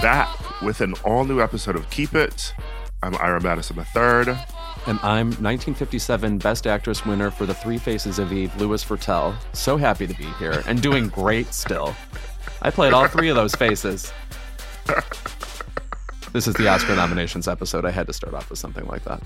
Back with an all new episode of Keep It. I'm Ira Madison III. And I'm 1957 Best Actress winner for The Three Faces of Eve, Louis Virtel. So happy to be here and doing great still. I played all three of those faces. This is the Oscar nominations episode. I had to start off with something like that.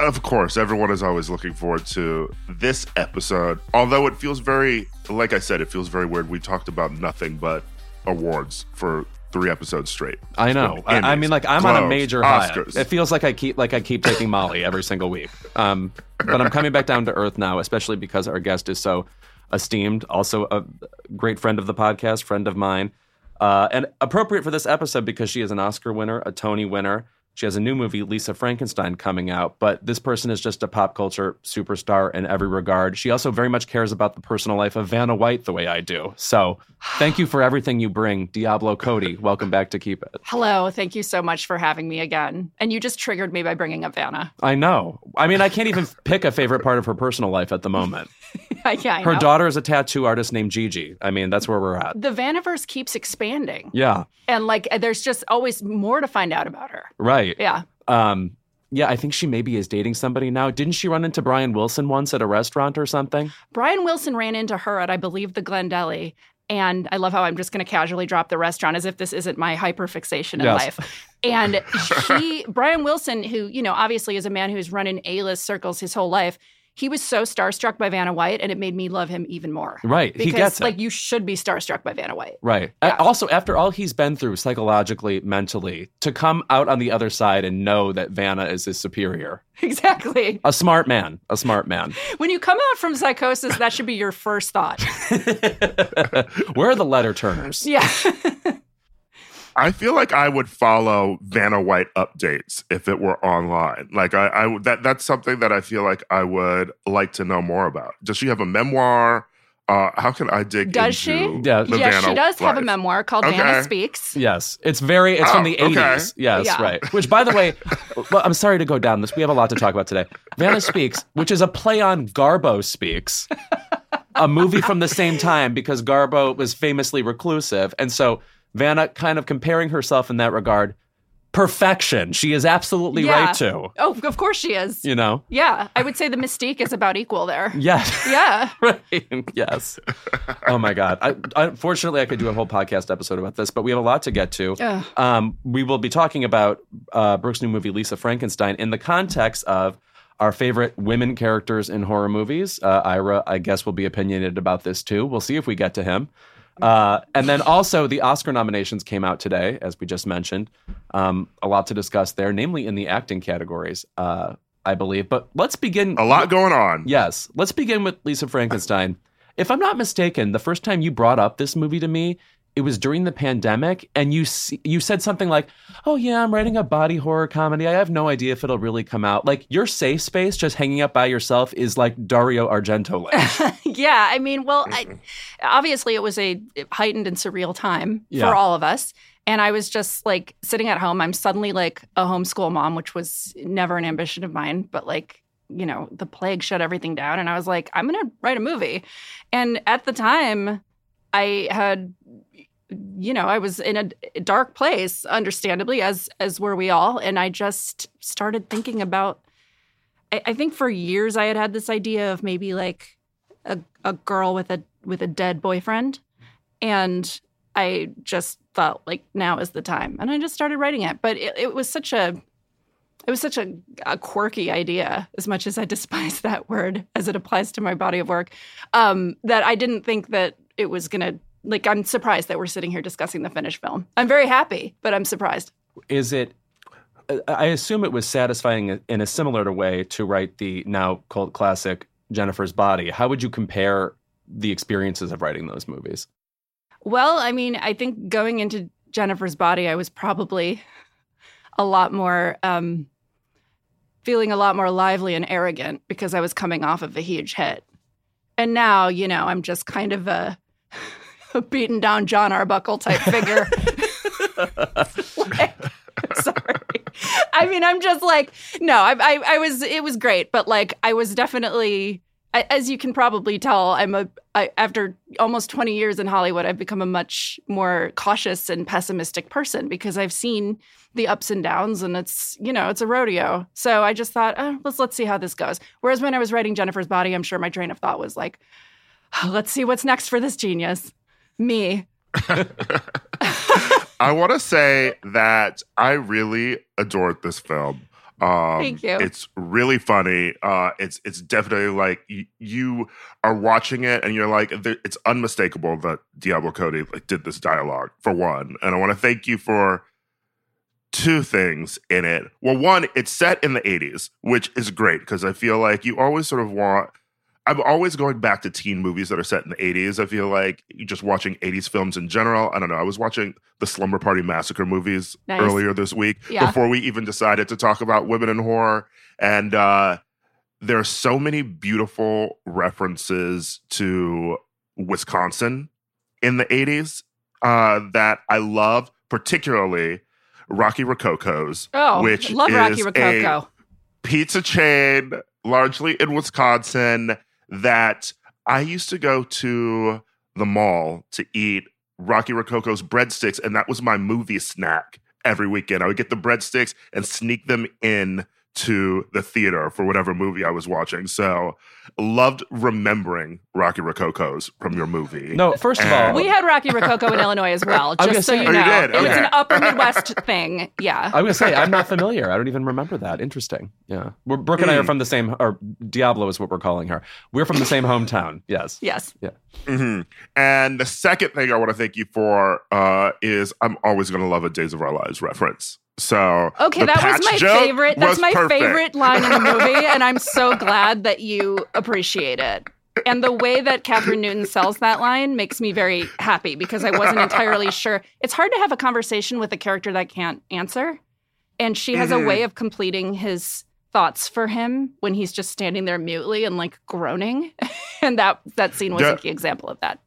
Of course, everyone is always looking forward to this episode. Although it feels very, like I said, it feels very weird. We talked about nothing but awards for three episodes straight. I know. I, I mean, like I'm on a major high. Oscars. It feels like I keep like I keep taking Molly every single week. Um, but I'm coming back down to earth now, especially because our guest is so esteemed, also a great friend of the podcast, friend of mine, uh, and appropriate for this episode because she is an Oscar winner, a Tony winner. She has a new movie, Lisa Frankenstein, coming out, but this person is just a pop culture superstar in every regard. She also very much cares about the personal life of Vanna White the way I do. So thank you for everything you bring, Diablo Cody. Welcome back to Keep It. Hello, thank you so much for having me again. And you just triggered me by bringing up Vanna. I know. I mean, I can't even pick a favorite part of her personal life at the moment. yeah, I Her know. daughter is a tattoo artist named Gigi. I mean, that's where we're at. The Vaniverse keeps expanding, Yeah, and like, there's just always more to find out about her. right. Yeah, Um, yeah, I think she maybe is dating somebody now. Didn't she run into Brian Wilson once at a restaurant or something? Brian Wilson ran into her at, I believe, the Glendale. And I love how I'm just going to casually drop the restaurant as if this isn't my hyperfixation in Yes. life. And he, Brian Wilson, who, you know, obviously is a man who's run in A list circles his whole life, he was so starstruck by Vanna White, and it made me love him even more. Right. Because, he gets it. like, you should be starstruck by Vanna White. Right. Yeah. Also, after all he's been through psychologically, mentally, to come out on the other side and know that Vanna is his superior. Exactly. A smart man. A smart man. When you come out from psychosis, that should be your first thought. Where are the letter turners? Yeah. I feel like I would follow Vanna White updates if it were online. Like I, I that that's something that I feel like I would like to know more about. Does she have a memoir? Uh, how can I dig Does she? into Yeah. yes, Vanna she does have a memoir called Okay. Vanna Speaks. Yes, it's very. It's from Oh, the okay. eighties. Yes, Yeah. right. Which, by the way, well, I'm sorry to go down this. We have a lot to talk about today. Vanna Speaks, which is a play on Garbo Speaks, a movie from the same time because Garbo was famously reclusive, and so Vanna kind of comparing herself in that regard. Perfection. She is absolutely Yeah. right to. Oh, of course she is. You know. Yeah, I would say the mystique is about equal there. Yes. Yeah. right. Yes. Oh my God. I, unfortunately, I could do a whole podcast episode about this, but we have a lot to get to. Ugh. Um, we will be talking about uh, Brook's new movie, Lisa Frankenstein, in the context of our favorite women characters in horror movies. Uh, Ira, I guess, will be opinionated about this too. We'll see if we get to him. Uh, and then also, the Oscar nominations came out today, as we just mentioned. Um, a lot to discuss there, namely in the acting categories, uh, I believe. But let's begin. A lot going on. Yes. Let's begin with Lisa Frankenstein. If I'm not mistaken, the first time you brought up this movie to me, it was during the pandemic, and you you said something like, "Oh yeah, I'm writing a body horror comedy. I have no idea if it'll really come out." Like your safe space, just hanging up by yourself, is like Dario Argento. yeah, I mean, well, I, mm-hmm. obviously it was a heightened and surreal time Yeah. for all of us. And I was just like sitting at home. I'm suddenly like a homeschool mom, which was never an ambition of mine, but like, you know, the plague shut everything down. And I was like, I'm going to write a movie. And at the time, I had, you know, I was in a dark place, understandably, as as were we all. And I just started thinking about. I, I think for years I had had this idea of maybe like a a girl with a with a dead boyfriend, and I just thought like now is the time, and I just started writing it. But it, it was such a it was such a, a quirky idea, as much as I despise that word as it applies to my body of work, um, that I didn't think that it was going to like I'm surprised that we're sitting here discussing the finished film. I'm very happy, but I'm surprised. Is it? I assume it was satisfying in a similar way to write the now cult classic Jennifer's Body. How would you compare the experiences of writing those movies? Well, I mean, I think going into Jennifer's Body, I was probably a lot more um, feeling a lot more lively and arrogant because I was coming off of a huge hit. And now, you know, I'm just kind of a, a beaten down John Arbuckle type figure. like, sorry. I mean, I'm just like, no, I, I, I was, it was great, but like, I was definitely, as you can probably tell, I'm a, I, after almost 20 years in Hollywood, I've become a much more cautious and pessimistic person because I've seen the ups and downs and it's, you know, it's a rodeo. So I just thought, oh, let's, let's see how this goes. Whereas when I was writing Jennifer's Body, I'm sure my train of thought was like, oh, let's see what's next for this genius. Me. I want to say that I really adored this film. Um, Thank you. It's really funny. Uh, it's it's definitely like y- you are watching it and you're like, it's unmistakable that Diablo Cody like did this dialogue for one. And I want to thank you for two things in it. Well, one, it's set in the 80s, which is great because I feel like you always sort of want I'm always going back to teen movies that are set in the 80s. I feel like just watching 80s films in general. I don't know. I was watching the Slumber Party Massacre movies Nice. earlier this week Yeah. before we even decided to talk about women in horror. And uh, there are so many beautiful references to Wisconsin in the 80s uh, that I love, particularly Rocky Rococo's, Oh, which love Rocky Rococo. pizza chain, largely in Wisconsin, that I used to go to the mall to eat Rocky Rococo's breadsticks, and that was my movie snack every weekend. I would get the breadsticks and sneak them in to the theater for whatever movie I was watching. So loved remembering Rocky Rococo's from your movie. No, first of all, We had Rocky Rococo in Illinois as well, just so gonna you say- know. Oh, you did? It was an upper Midwest thing. Yeah. I was gonna say I'm not familiar. I don't even remember that. Interesting. Yeah, we're, Brook and I are Hmm. from the same, or Diablo is what we're calling her. We're from the same hometown. Yes. Yes. hmm And the second thing I want to thank you for uh, is I'm always going to love a Days of Our Lives reference. So Okay, that was my favorite. That's my perfect. favorite line in the movie, and I'm so glad that you appreciate it. And the way that Kathryn Newton sells that line makes me very happy because I wasn't entirely sure. It's hard to have a conversation with a character that can't answer, and she has Mhm. a way of completing his thoughts for him when he's just standing there mutely and like groaning. and that that scene was Yeah. a key example of that.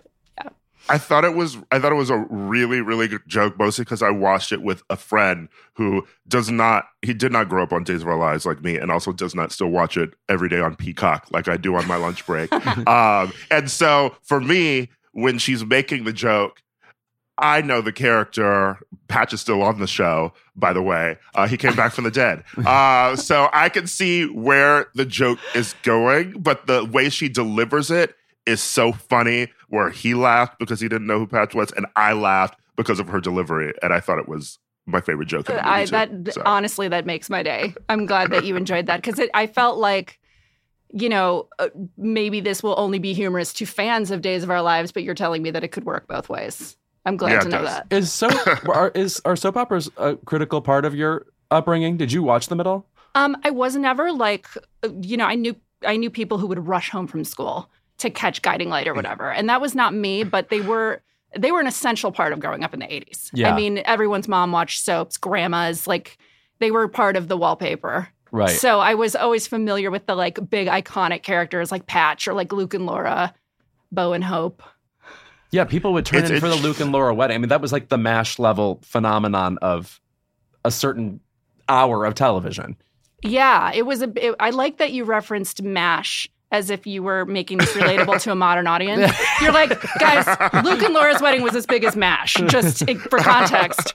I thought it was I thought it was a really really good joke mostly because I watched it with a friend who does not he did not grow up on Days of Our Lives like me and also does not still watch it every day on Peacock like I do on my lunch break. um, and so for me when she's making the joke I know the character. Patch is still on the show, by the way. Uh, he came back from the dead. Uh, so I can see where the joke is going, but the way she delivers it is so funny where he laughed because he didn't know who Patch was, and I laughed because of her delivery. And I thought it was my favorite joke. In the movie I, too. that So. honestly, that makes my day. I'm glad that you enjoyed that because I felt like, you know, uh, maybe this will only be humorous to fans of Days of Our Lives, but you're telling me that it could work both ways. I'm glad Yeah, to know does. that. Is so are, is are soap operas a critical part of your upbringing? Did you watch them at all? Um, I was never like, uh, you know, I knew I knew people who would rush home from school to catch Guiding Light or whatever, and that was not me. But they were they were an essential part of growing up in the 80s. Yeah. I mean, everyone's mom watched soaps, grandmas, like they were part of the wallpaper. Right. So I was always familiar with the like big iconic characters like Patch or like Luke and Laura, Bo and Hope. Yeah, people would turn It's- in for the Luke and Laura wedding. I mean, that was like the MASH level phenomenon of a certain hour of television. Yeah, it was a. It, I like that you referenced MASH as if you were making this relatable to a modern audience. You're like, guys, Luke and Laura's wedding was as big as MASH. Just for context,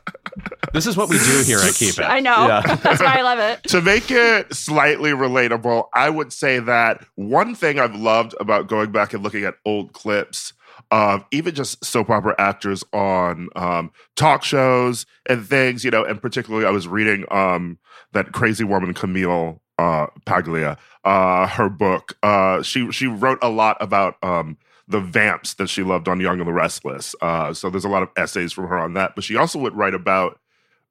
This is what we do here at Keep It. I know Yeah. that's why I love it. to make it slightly relatable, I would say that one thing I've loved about going back and looking at old clips of even just soap opera actors on um, talk shows and things, you know, and particularly I was reading um, that crazy woman Camille uh, Paglia, uh, her book. Uh, she she wrote a lot about um, the vamps that she loved on Young and the Restless. Uh, so there's a lot of essays from her on that. But she also would write about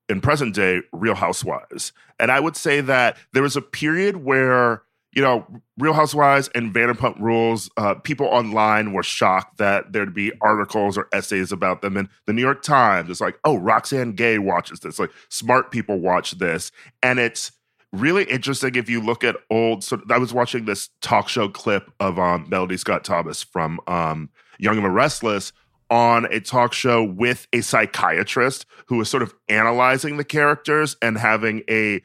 in present day Real Housewives, and I would say that there was a period where you know, Real Housewives and Vanderpump Rules, uh, people online were shocked that there'd be articles or essays about them. And the New York Times is like, oh, Roxane Gay watches this. Like, smart people watch this. And it's really interesting if you look at old. So I was watching this talk show clip of um, Melody Scott Thomas from um, Young and the Restless on a talk show with a psychiatrist who was sort of analyzing the characters and having a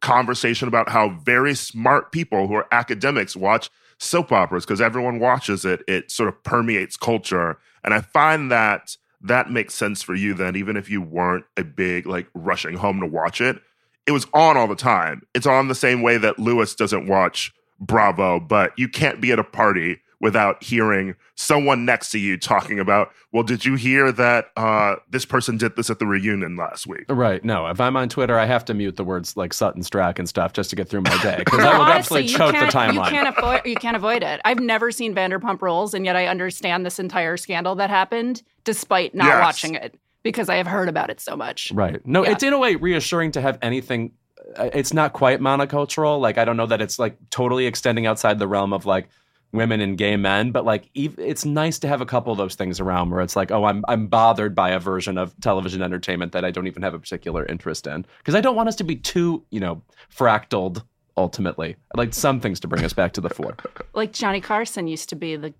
conversation about how very smart people who are academics watch soap operas because everyone watches it. It sort of permeates culture. And I find that that makes sense for you then, even if you weren't a big, like, rushing home to watch it. It was on all the time. It's on the same way that Louis doesn't watch Bravo, but you can't be at a party without hearing someone next to you talking about, well, did you hear that uh, this person did this at the reunion last week? Right. No, if I'm on Twitter, I have to mute the words like Sutton Stracke and stuff just to get through my day because that will Honestly, absolutely you choke the can't, timeline. you can't avoid you can't avoid it. I've never seen Vanderpump Rules, and yet I understand this entire scandal that happened, despite not Yes. watching it because I have heard about it so much. Right. No, Yeah. it's in a way reassuring to have anything. uh, It's not quite monocultural. Like I don't know that it's like totally extending outside the realm of like women and gay men, but like it's nice to have a couple of those things around where it's like, oh, I'm I'm bothered by a version of television entertainment that I don't even have a particular interest in because I don't want us to be too, you know, fractaled. Ultimately, I'd like some things to bring us back to the fore. Like Johnny Carson used to be the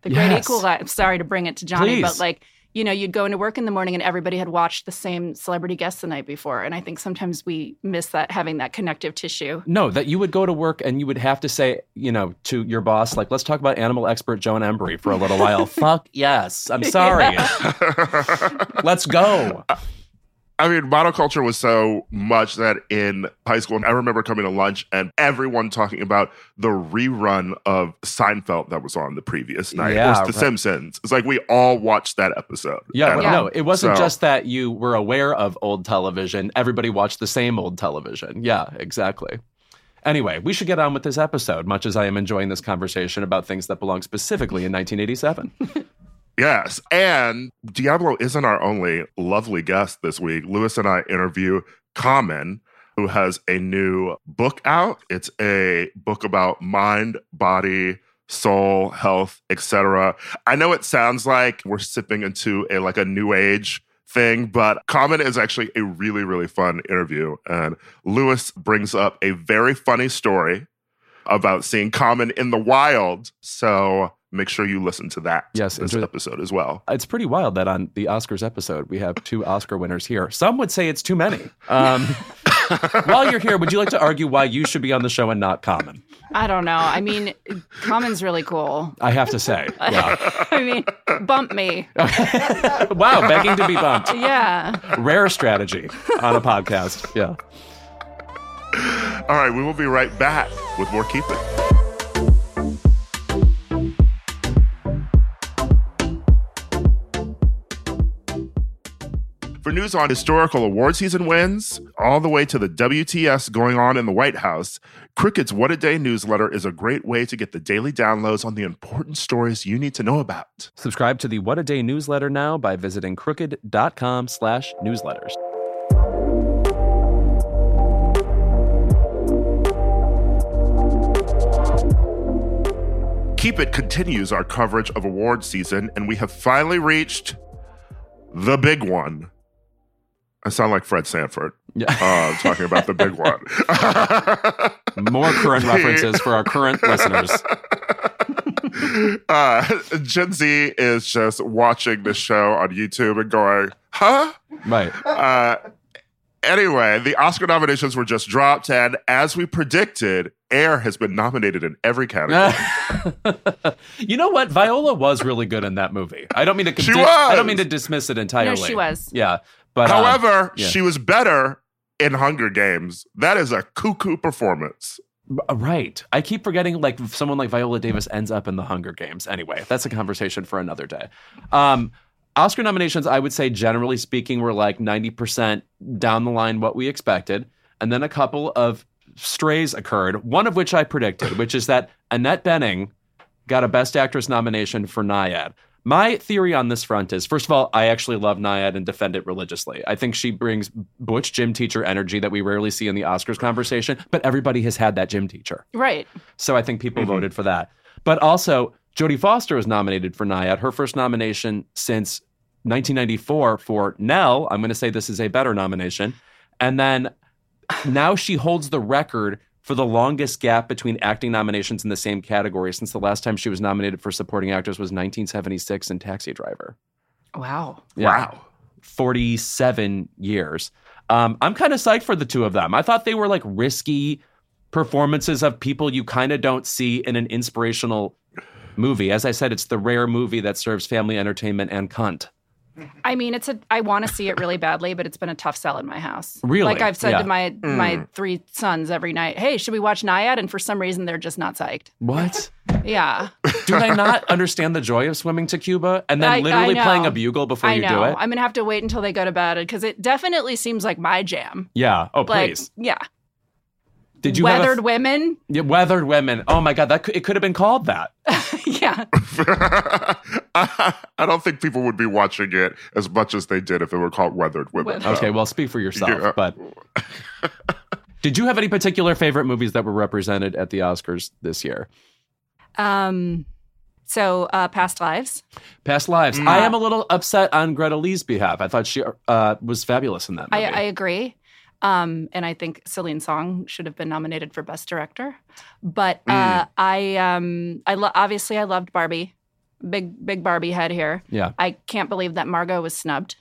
the great Yes. equalizer. I'm sorry to bring it to Johnny, Please. but like you know, you'd go into work in the morning and everybody had watched the same celebrity guest the night before, and I think sometimes we miss that having that connective tissue. No, that you would go to work and you would have to say, you know, to your boss, like, let's talk about animal expert Joan Embery for a little while. Fuck yes. I'm sorry. let's go. Uh, I mean, monoculture was so much that in high school, I remember coming to lunch and everyone talking about the rerun of Seinfeld that was on the previous night. Yeah, or The right. Simpsons. It's like we all watched that episode. Yeah, no, it wasn't So- just that you were aware of old television. Everybody watched the same old television. Yeah, exactly. Anyway, we should get on with this episode, much as I am enjoying this conversation about things that belong specifically in 1987. Yes. And Diablo isn't our only lovely guest this week. Louis and I interview Common, who has a new book out. It's a book about mind, body, soul, health, etc. I know it sounds like we're sipping into a like a new age thing, but Common is actually a really, really fun interview. And Louis brings up a very funny story about seeing Common in the wild. So make sure you listen to that Yes, this enjoy- episode as well. It's pretty wild that on the Oscars episode, we have two Oscar winners here. Some would say it's too many. Um, while you're here, would you like to argue why you should be on the show and not Common? I don't know. I mean, Common's really cool. I have to say. Yeah. I mean, bump me. wow, begging to be bumped. Yeah. Rare strategy on a podcast. Yeah. All right, we will be right back with more Keep It. For news on historical award season wins, all the way to the WTS going on in the White House, Crooked's What a Day newsletter is a great way to get the daily downloads on the important stories you need to know about. Subscribe to the What a Day newsletter now by visiting crooked.com slash newsletters. Keep It continues our coverage of award season, and we have finally reached the big one. I sound like Fred Sanford Yeah. uh, talking about the big one. More current references for our current listeners. uh, Gen Z is just watching the show on YouTube and going, huh? Right. Uh, anyway, the Oscar nominations were just dropped, and as we predicted, Air has been nominated in every category. you know what? Viola was really good in that movie. I don't mean to She was. I don't mean to dismiss it entirely. No, she was. Yeah. But uh, However, yeah. she was better in Hunger Games. That is a cuckoo performance. Uh, Right. I keep forgetting like someone like Viola Davis ends up in the Hunger Games. Anyway, that's a conversation for another day. Um, Oscar nominations, I would say generally speaking, were like 90% down the line what we expected. And then a couple of strays occurred, one of which I predicted, which is that Annette Bening got a Best Actress nomination for Nyad. My theory on this front is first of all, I actually love Nyad and defend it religiously. I think she brings butch gym teacher energy that we rarely see in the Oscars conversation, but everybody has had that gym teacher. Right. So I think people mm-hmm. voted for that. But also, Jodie Foster was nominated for Nyad, her first nomination since 1994 for Nell. I'm going to say this is a better nomination. And then now she holds the record for the longest gap between acting nominations in the same category since the last time she was nominated for supporting actress was 1976 in Taxi Driver. Wow. Yeah. Wow. 47 years. Um, I'm kind of psyched for the two of them. I thought they were like risky performances of people you kind of don't see in an inspirational movie. As I said, it's the rare movie that serves family entertainment and cunt. I mean, it's a. I want to see it really badly, but it's been a tough sell in my house. Really? Like I've said Yeah. to my my mm. three sons every night, "Hey, should we watch Nyad?" And for some reason, they're just not psyched. What? Yeah, do they not understand the joy of swimming to Cuba and then I- I literally know. playing a bugle before I you know. do it? I'm gonna have to wait until they go to bed because it definitely seems like my jam. yeah. Oh, Like, please. yeah, Did you weathered have a, women. yeah, weathered women? Oh my god, that could, it could have been called that. yeah, I, I don't think people would be watching it as much as they did if it were called Weathered Women. Weathered. Okay, well, speak for yourself. Yeah. But did you have any particular favorite movies that were represented at the Oscars this year? Um, so uh, past lives. Past Lives. Mm. I am a little upset on Greta Lee's behalf. I thought she uh, was fabulous in that movie. I, I agree. Um, and I think Celine Song should have been nominated for Best Director. But uh, I, um, I lo- obviously I loved Barbie. Big, big Barbie head here. yeah. I can't believe that Margot was snubbed.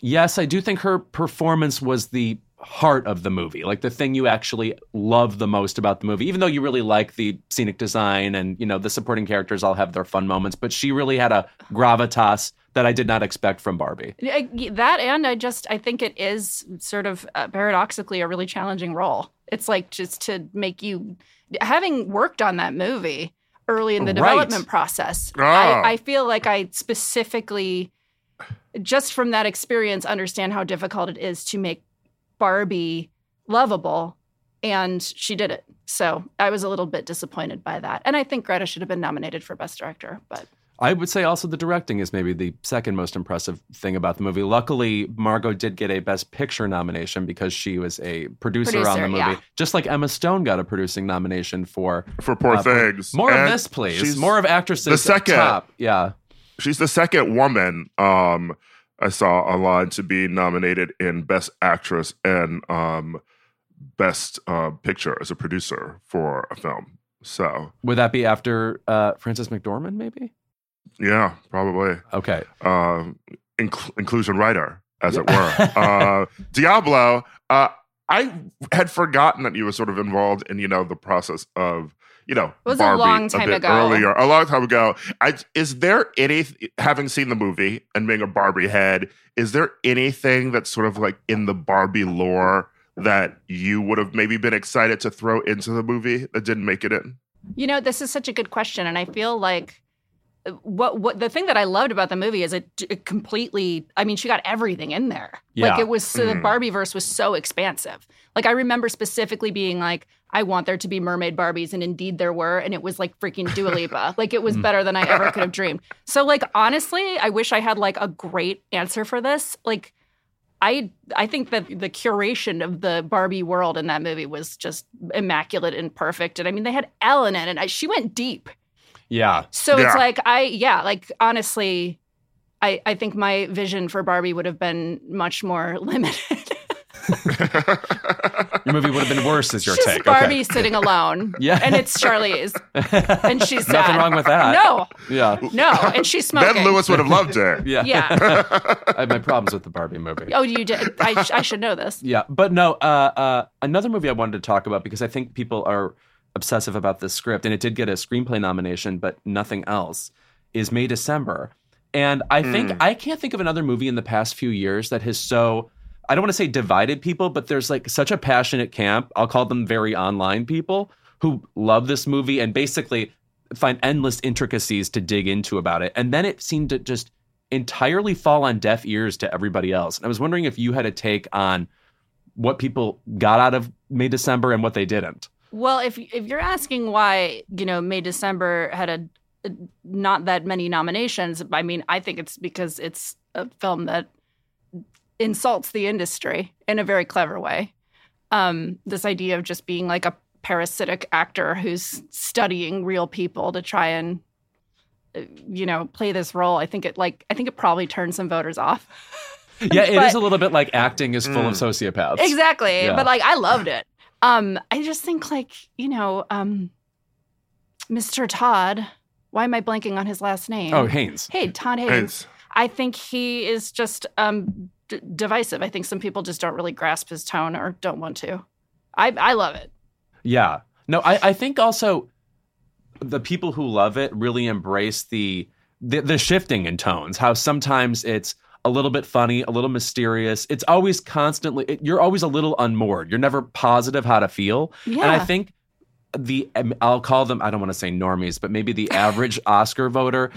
Yes, I do think her performance was the heart of the movie, like the thing you actually love the most about the movie. Even though you really like the scenic design and you know the supporting characters all have their fun moments, but she really had a gravitas that I did not expect from Barbie. I- That and I just I think it is sort of uh, paradoxically a really challenging role. It's like just to make you having worked on that movie early in the Right. development process. Oh. I, I feel like I specifically just from that experience understand how difficult it is to make Barbie lovable and she did it. So I was a little bit disappointed by that. And I think Greta should have been nominated for best director, but I would say also the directing is maybe the second most impressive thing about the movie. Luckily, Margot did get a Best Picture nomination because she was a producer, on the movie. yeah. Just like Emma Stone got a producing nomination for For Poor uh, for- Things. More And of this, please. More of actresses. the second- top. Yeah. She's the second woman um, I saw online to be nominated in Best Actress and um, Best uh, Picture as a producer for a film. So, Would that be after uh, Frances McDormand, maybe? yeah, probably. Okay. um, inc- inclusion writer, as it were. uh, Diablo, uh, I had forgotten that you were sort of involved in, you know, the process of, you know, It was a long time bit ago. Earlier, a long time ago. I, is there any, having seen the movie and being a Barbie head, is there anything that's sort of like in the Barbie lore that you would have maybe been excited to throw into the movie that didn't make it in? You know, this is such a good question, and I feel like what what the thing that I loved about the movie is it, it completely. I mean, she got everything in there. Like it was so the Mhm. Barbie verse was so expansive. Like I remember specifically being like, I want there to be mermaid Barbies, and indeed there were, and it was like freaking Dua Lipa. like it was better than I ever could have dreamed. So like honestly, I wish I had like a great answer for this. Like. I I think that the curation of the Barbie world in that movie was just immaculate and perfect. And I mean, they had Ellen in it. I, she went deep. Yeah. So Yeah. it's like I yeah, like honestly, I I think my vision for Barbie would have been much more limited. Your movie would have been worse, is your She's take. Barbie sitting alone. Yeah. And it's Charlie's. And she's Nothing wrong with that. No, Yeah. no. And she's smoking. Ben Lewis would have loved it. Yeah. Yeah. I have my problems with the Barbie movie. Oh, you did. I, I should know this. Yeah, but no. Uh, uh, another movie I wanted to talk about because I think people are obsessive about this script, and it did get a screenplay nomination, but nothing else. Is May December, and I think Mm. I can't think of another movie in the past few years that has so. I don't want to say divided people, but there's like such a passionate camp. I'll call them very online people who love this movie and basically find endless intricacies to dig into about it. And then it seemed to just entirely fall on deaf ears to everybody else. And I was wondering if you had a take on what people got out of May December and what they didn't. Well, if if you're asking why, you know, May December had a not that many nominations. I mean, I think it's because it's a film that insults the industry in a very clever way. Um, this idea of just being like a parasitic actor who's studying real people to try and uh, you know play this role i think it like i think it probably turns some voters off Yeah, it But- is a little bit like acting is full of Mm. sociopaths. exactly Yeah. but like i loved it um i just think like you know um mr todd why am i blanking on his last name Oh, Haynes. hey todd haynes Haynes. i think he is just um d- divisive i think some people just don't really grasp his tone or don't want to i i love it Yeah. No, I, I think also the people who love it really embrace the, the the shifting in tones. How sometimes it's a little bit funny, a little mysterious. It's always constantly. It, you're always a little unmoored. You're never positive how to feel. yeah And I think the um, I'll call them I don't want to say normies, but maybe the average Oscar voter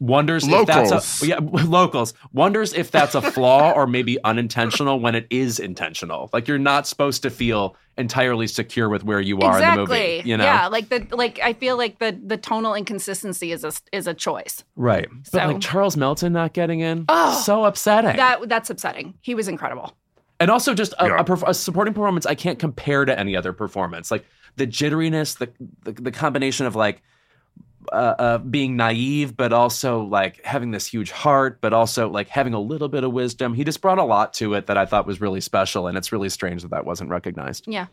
wonders if that's a yeah locals wonders if that's a flaw or maybe unintentional when it is intentional. Like you're not supposed to feel entirely secure with where you are exactly. in the movie. You know, Yeah, like the like I feel like the the tonal inconsistency is a is a choice. right? But So- like Charles Melton not getting in, Oh, so upsetting. That that's upsetting. He was incredible. and also just a, Yeah. a, perf- a supporting performance I can't compare to any other performance. Like the jitteriness, the the, the combination of like uh, uh, being naive, but also like having this huge heart, but also like having a little bit of wisdom. He just brought a lot to it that I thought was really special, and it's really strange that that wasn't recognized. Yeah.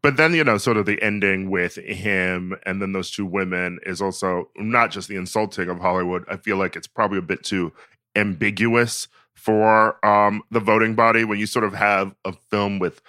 But then, you know, sort of the ending with him and then those two women is also not just the insulting of Hollywood. I feel like it's probably a bit too ambiguous for um, the voting body when you sort of have a film with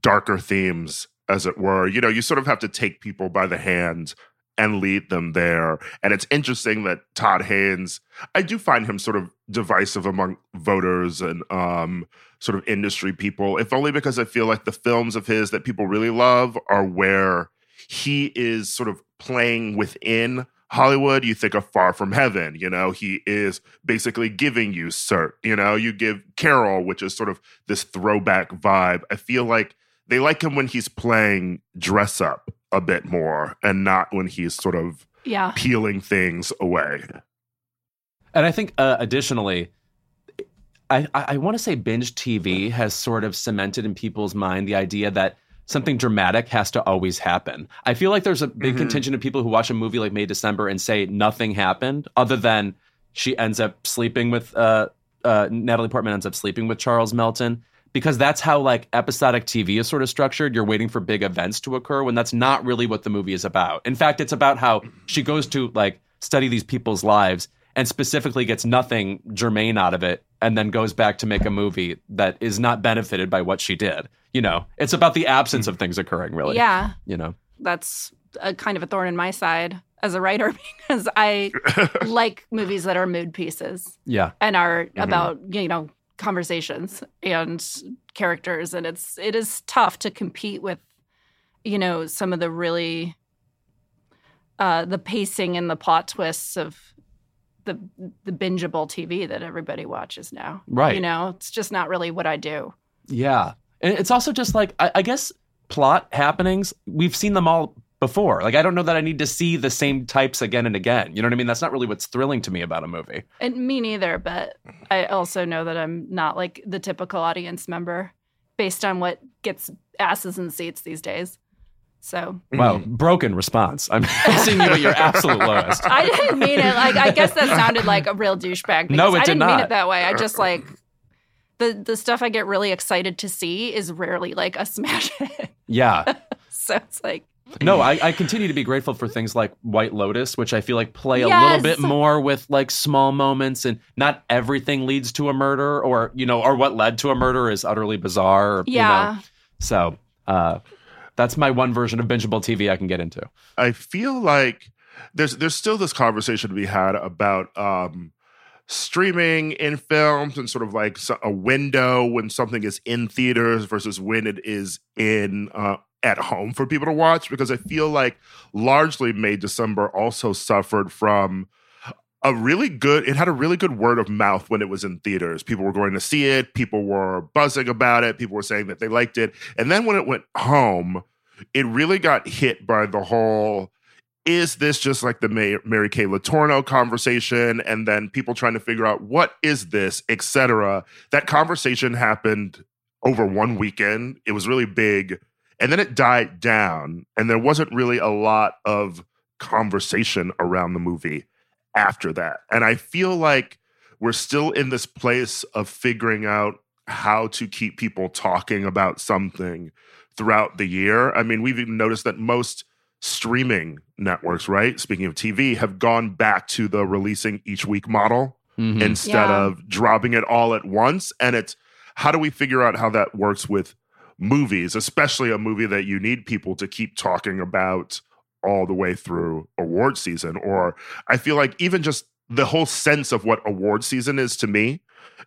darker themes, as it were. You know, you sort of have to take people by the hand and lead them there. And it's interesting that Todd Haynes, I do find him sort of divisive among voters and um, sort of industry people, if only because I feel like the films of his that people really love are where he is sort of playing within Hollywood. You think of Far From Heaven, you know, he is basically giving you cert, you know, you give Carol, which is sort of this throwback vibe. I feel like they like him when he's playing dress up a bit more and not when he's sort of Yeah. peeling things away. And I think uh, additionally, I, I, I want to say binge TV has sort of cemented in people's mind the idea that something dramatic has to always happen. I feel like there's a big Mhm. contingent of people who watch a movie like May December and say nothing happened other than she ends up sleeping with uh, uh, Natalie Portman ends up sleeping with Charles Melton because that's how like episodic TV is sort of structured. You're waiting for big events to occur when that's not really what the movie is about. In fact, it's about how she goes to like study these people's lives and specifically gets nothing germane out of it and then goes back to make a movie that is not benefited by what she did. You know, it's about the absence of things occurring, really. Yeah. You know, That's a kind of a thorn in my side as a writer because I like movies that are mood pieces yeah. and are Mhm. about, you know, conversations and characters and it's it is tough to compete with you know some of the really uh the pacing and the plot twists of the the bingeable TV that everybody watches now. Right. You know, it's just not really what I do. Yeah. And it's also just like, I, I guess plot happenings, we've seen them all before. Like, I don't know that I need to see the same types again and again. You know what I mean? That's not really what's thrilling to me about a movie. And me neither, but I also know that I'm not like the typical audience member based on what gets asses in seats these days. So Wow, broken response. I'm seeing you at your absolute lowest. I didn't mean it like I guess that sounded like a real douchebag. No, it I did didn't mean it that way. I just like the the stuff I get really excited to see is rarely like a smash hit. Yeah. so it's like No, I, I continue to be grateful for things like White Lotus, which I feel like play a little bit more with like small moments and not everything leads to a murder or, you know, or what led to a murder is utterly bizarre. Or, yeah. You know. So uh, that's my one version of bingeable TV I can get into. I feel like there's there's still this conversation to be had about um, streaming in films and sort of like a window when something is in theaters versus when it is in uh, at home for people to watch because I feel like largely May December also suffered from a really good it had a really good word of mouth when it was in theaters people were going to see it people were buzzing about it people were saying that they liked it and then when it went home it really got hit by the whole is this just like the Mary Kay Letourneau conversation? And then people trying to figure out what is this, etc. That conversation happened over one weekend. It was really big. And then it died down. And there wasn't really a lot of conversation around the movie after that. And I feel like we're still in this place of figuring out how to keep people talking about something throughout the year. I mean, we've even noticed that most streaming networks, right? Speaking of TV, have gone back to the releasing each week model mm-hmm. instead yeah. of dropping it all at once. And it's how do we figure out how that works with movies, especially a movie that you need people to keep talking about all the way through award season? Or I feel like even just the whole sense of what award season is to me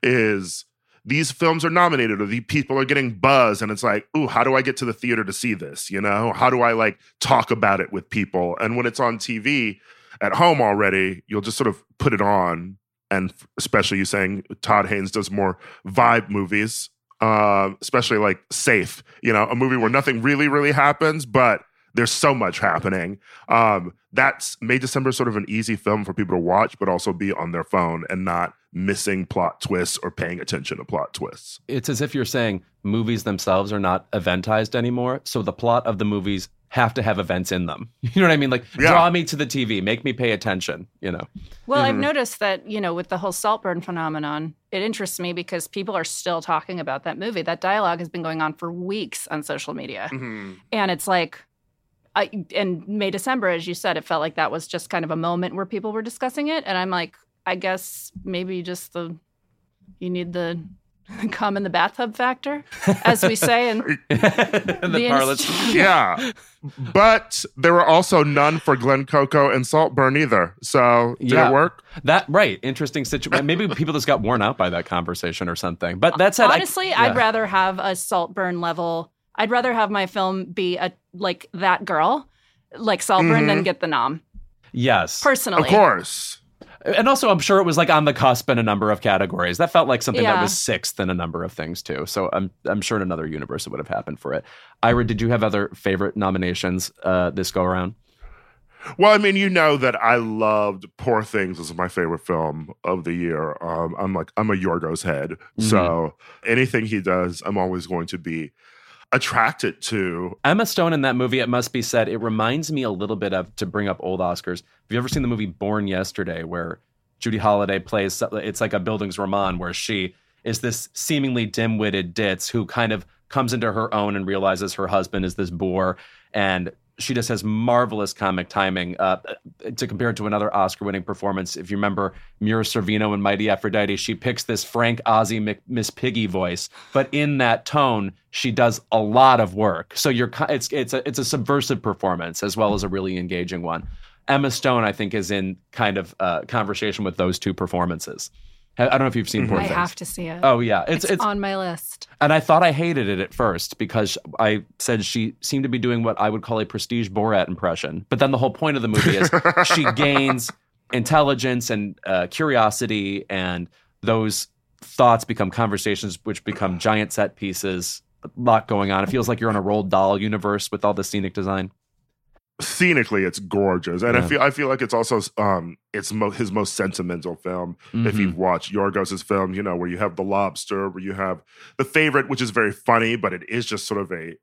is these films are nominated or the people are getting buzz and it's like ooh how do i get to the theater to see this you know how do i like talk about it with people and when it's on tv at home already you'll just sort of put it on and especially you saying todd haynes does more vibe movies uh, especially like safe you know a movie where nothing really really happens but there's so much happening. Um, that's made December sort of an easy film for people to watch, but also be on their phone and not missing plot twists or paying attention to plot twists. It's as if you're saying movies themselves are not eventized anymore. So the plot of the movies have to have events in them. You know what I mean? Like yeah. draw me to the TV, make me pay attention, you know. Well, mm-hmm. I've noticed that, you know, with the whole Saltburn phenomenon, it interests me because people are still talking about that movie. That dialogue has been going on for weeks on social media. Mm-hmm. And it's like I, and May December, as you said, it felt like that was just kind of a moment where people were discussing it, and I'm like, I guess maybe just the you need the come in the bathtub factor, as we say in the, the parlance. yeah, but there were also none for Glen Coco and Saltburn either. So did yeah. it work? That right, interesting situation. Maybe people just got worn out by that conversation or something. But that's it. Honestly, I, yeah. I'd rather have a Saltburn level I'd rather have my film be a like that girl, like Saltburn, mm-hmm. than get the nom. Yes, personally, of course. And also, I'm sure it was like on the cusp in a number of categories. That felt like something yeah. that was sixth in a number of things too. So I'm I'm sure in another universe it would have happened for it. Ira, did you have other favorite nominations uh, this go around? Well, I mean, you know that I loved Poor Things as my favorite film of the year. Um, I'm like I'm a Yorgos head, mm-hmm. so anything he does, I'm always going to be attracted to. Emma Stone in that movie, it must be said, it reminds me a little bit of, to bring up old Oscars, have you ever seen the movie Born Yesterday, where Judy Holliday plays, it's like a Bildungsroman, where she is this seemingly dim witted ditz who kind of comes into her own and realizes her husband is this bore and she just has marvelous comic timing. Uh, to compare it to another Oscar-winning performance, if you remember Mira Sorvino in Mighty Aphrodite, she picks this Frank Ozzy Miss Piggy voice, but in that tone, she does a lot of work. So you're it's it's a it's a subversive performance as well as a really engaging one. Emma Stone, I think, is in kind of uh, conversation with those two performances. I don't know if you've seen Poor I Things. have to see it. Oh yeah, it's, it's, it's on my list. And I thought I hated it at first because I said she seemed to be doing what I would call a prestige Borat impression. But then the whole point of the movie is she gains intelligence and uh, curiosity, and those thoughts become conversations, which become giant set pieces. A lot going on. It feels like you're in a Roald Dahl universe with all the scenic design scenically it's gorgeous and yeah. i feel i feel like it's also um it's mo- his most sentimental film mm-hmm. if you've watched yorgos's film you know where you have the lobster where you have the favorite which is very funny but it is just sort of a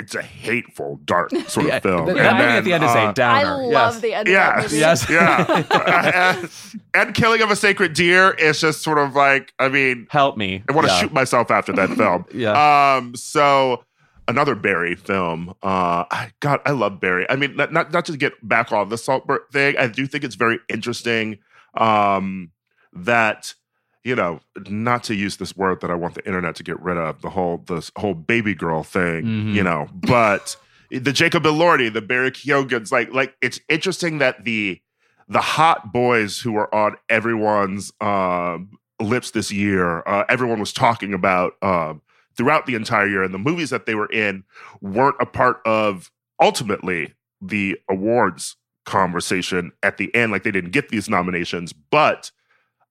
it's a hateful, dark sort yeah, of film. The, and movie at the end uh, is a uh, downer. I love yes. the end yes. of that movie. Yes, yeah. and, and, Killing of a Sacred Deer is just sort of like, I mean, help me. I want to yeah. shoot myself after that film. yeah. Um. So another Barry film. Uh, I, God, I love Barry. I mean, not, not, not to get back on the Saltburn thing. I do think it's very interesting um, that you know, not to use this word that I want the internet to get rid of, the whole this whole baby girl thing, mm-hmm. you know, but the Jacob Elordi, the Barry Keoghan's, like like it's interesting that the the hot boys who were on everyone's um, lips this year, uh, everyone was talking about um, throughout the entire year. And the movies that they were in weren't a part of ultimately the awards conversation at the end. Like they didn't get these nominations, but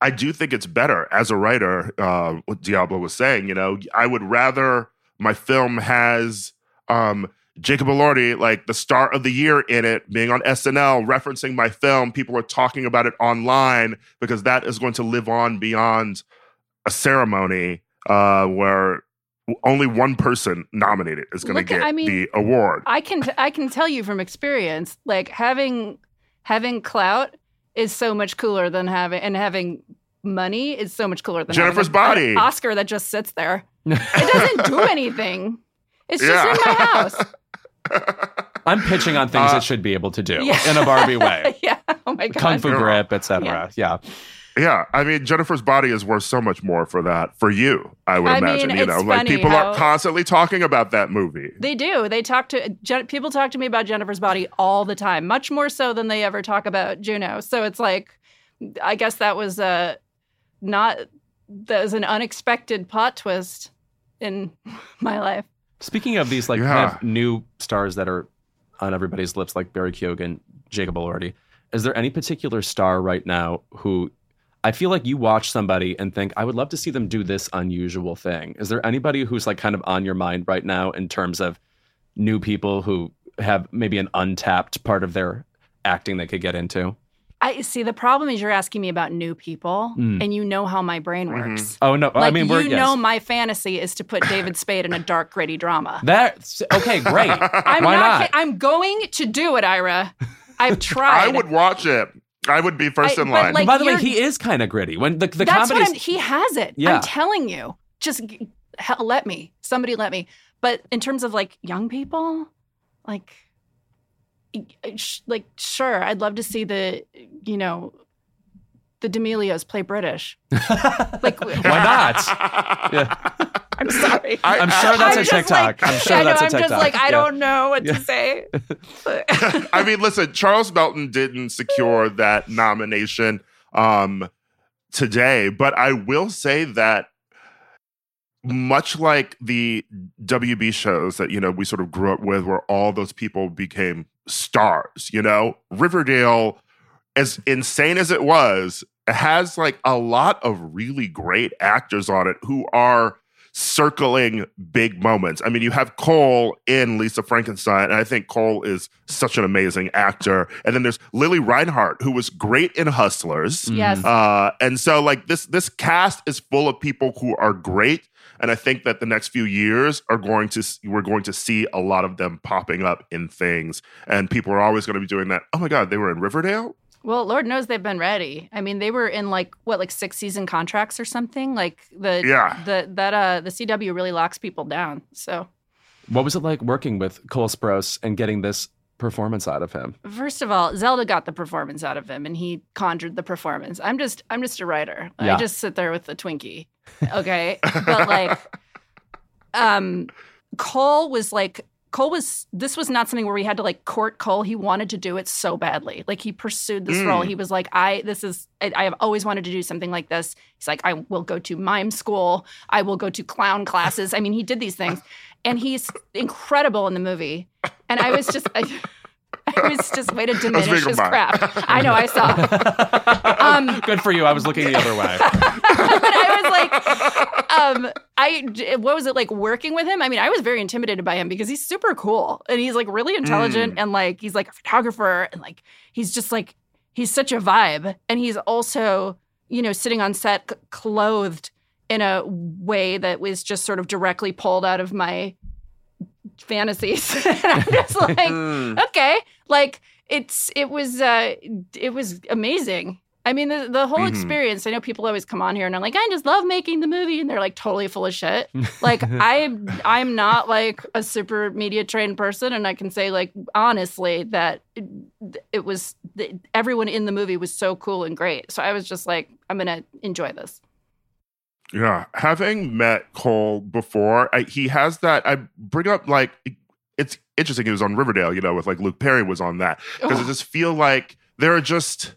I do think it's better as a writer. Uh, what Diablo was saying, you know, I would rather my film has um, Jacob Elordi, like the star of the year in it, being on SNL, referencing my film. People are talking about it online because that is going to live on beyond a ceremony uh, where only one person nominated is going to get I mean, the award. I can t- I can tell you from experience, like having having clout is so much cooler than having and having money is so much cooler than Jennifer's having an body. Oscar that just sits there. It doesn't do anything. It's just Yeah. in my house. I'm pitching on things Uh, it should be able to do Yeah. in a Barbie way. yeah. Oh my god. Kung fu grip, etc. Yeah. Yeah, I mean Jennifer's body is worth so much more for that for you. I would I mean, imagine. you know, like people are constantly talking about that movie. They do. They talk to Jen, people talk to me about Jennifer's body all the time, much more so than they ever talk about Juno. So it's like, I guess that was a not that was an unexpected plot twist in my life. Speaking of these like kind of new stars that are on everybody's lips, like Barry Keoghan, Jacob Elordi, is there any particular star right now who I feel like you watch somebody and think, I would love to see them do this unusual thing? Is there anybody who's like kind of on your mind right now in terms of new people who have maybe an untapped part of their acting they could get into? I see. The problem is you're asking me about new people, Mm. and you know how my brain Mhm. works. Oh no, I Like mean you we're yes. know, my fantasy is to put David Spade in a dark, gritty drama. That's okay, great. I'm Why not. not? ki- I'm going to do it, Ira. I've tried. I would watch it. I would be first I- in line. like, By the way, he is kind of gritty. When the the That's comedy what I'm, he has it. Yeah. I'm telling you. Just hell, let me. Somebody let me. But in terms of like young people, like, like sure, I'd love to see the, you know, the D'Amelios play British. Like, Why not? Yeah. I'm sorry. I- I'm sure that's I'm a just TikTok. like- I'm sure I know, that's a I'm TikTok. just like I Yeah. don't know what Yeah. to say. I mean, listen, Charles Melton didn't secure that nomination um, today, but I will say that much like the WB shows that you know we sort of grew up with, where all those people became stars, you know, Riverdale, as insane as it was, has like a lot of really great actors on it who are circling big moments. I mean, you have Cole in Lisa Frankenstein, and I think Cole is such an amazing actor. And then there's Lili Reinhart, who was great in Hustlers. Mm. yes. Uh, and so like this this cast is full of people who are great. And I think that the next few years are going to we're going to see a lot of them popping up in things, and people are always going to be doing that. Oh my God, they were in Riverdale. Well, Lord knows they've been ready. I mean, they were in like what, like six season contracts or something. Like the Yeah. the that uh the CW really locks people down. So What was it like working with Cole Sprouse and getting this performance out of him? first of all, Zelda got the performance out of him, and he conjured the performance. I'm just I'm just a writer. Yeah. I just sit there with the Twinkie, okay. but like, um, Cole was like. Cole was this was not something where we had to like court Cole. He wanted to do it so badly. Like he pursued this Mm. role. He was like, I this is I, I have always wanted to do something like this. He's like, I will go to mime school. I will go to clown classes. I mean, he did these things. And he's incredible in the movie. And I was just I, I was just way to diminish his crap. I know, I saw. Um, Good for you. I was looking the other way. like, um, I what was it like working with him? I mean, I was very intimidated by him because he's super cool and he's like really intelligent and like he's like a photographer and like he's just like he's such a vibe and he's also you know sitting on set c- clothed in a way that was just sort of directly pulled out of my fantasies. and I'm just like, Mm. okay, like it's it was uh it was amazing. I mean, the, the whole Mhm. experience. I know people always come on here and I'm like, "I just love making the movie," and they're like totally full of shit. Like I'm, I'm not like a super media trained person, and I can say like honestly that it, it was the, everyone in the movie was so cool and great. So I was just like, I'm gonna enjoy this. Yeah, having met Cole before, I, he has that. I bring up like it's interesting. He was on Riverdale, you know, with like Luke Perry was on that because I just feel like there are just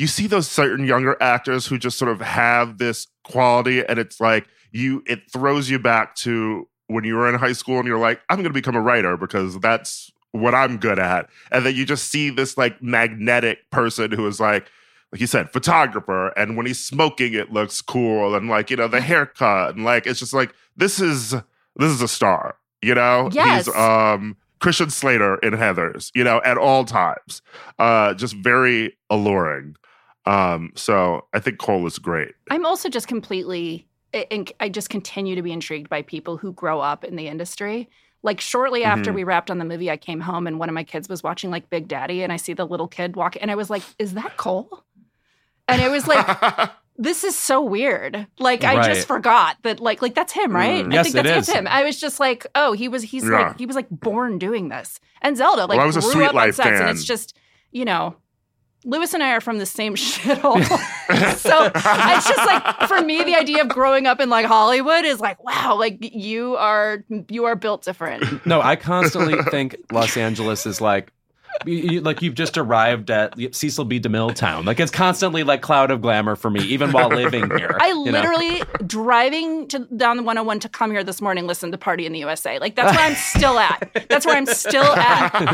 you see those certain younger actors who just sort of have this quality, and it's like you it throws you back to when you were in high school, and you're like, I'm going to become a writer because that's what I'm good at, and then you just see this like magnetic person who is like like you said, photographer, and when he's smoking, it looks cool, and like you know the haircut, and like it's just like this is this is a star, you know. Yes. He's um Christian Slater in Heathers, you know, at all times. Uh, just very alluring. Um, so I think Cole is great. I'm also just completely, I just continue to be intrigued by people who grow up in the industry. Like shortly after Mhm. we wrapped on the movie, I came home and one of my kids was watching like Big Daddy, and I see the little kid walk, and I was like, "Is that Cole?" And it was like, this is so weird. Like I Right. just forgot that like like that's him, right? Mm. I Yes, think that's, that's him. I was just like, oh, he was he's Yeah. like he was like born doing this. And Zelda like Well, I was a grew Suite up on Life sex, and fan. it's just you know. Louis and I are from the same shithole. so it's just like for me, the idea of growing up in like Hollywood is like, wow, like you are you are built different. No, I constantly think Los Angeles is like. You, you- like you've just arrived at Cecil B. DeMille town. Like it's constantly like cloud of glamour for me, even while living here. I you know? literally driving to down the 101 to come here this morning, listen to Party in the USA. Like that's where I'm still at. That's where I'm still at.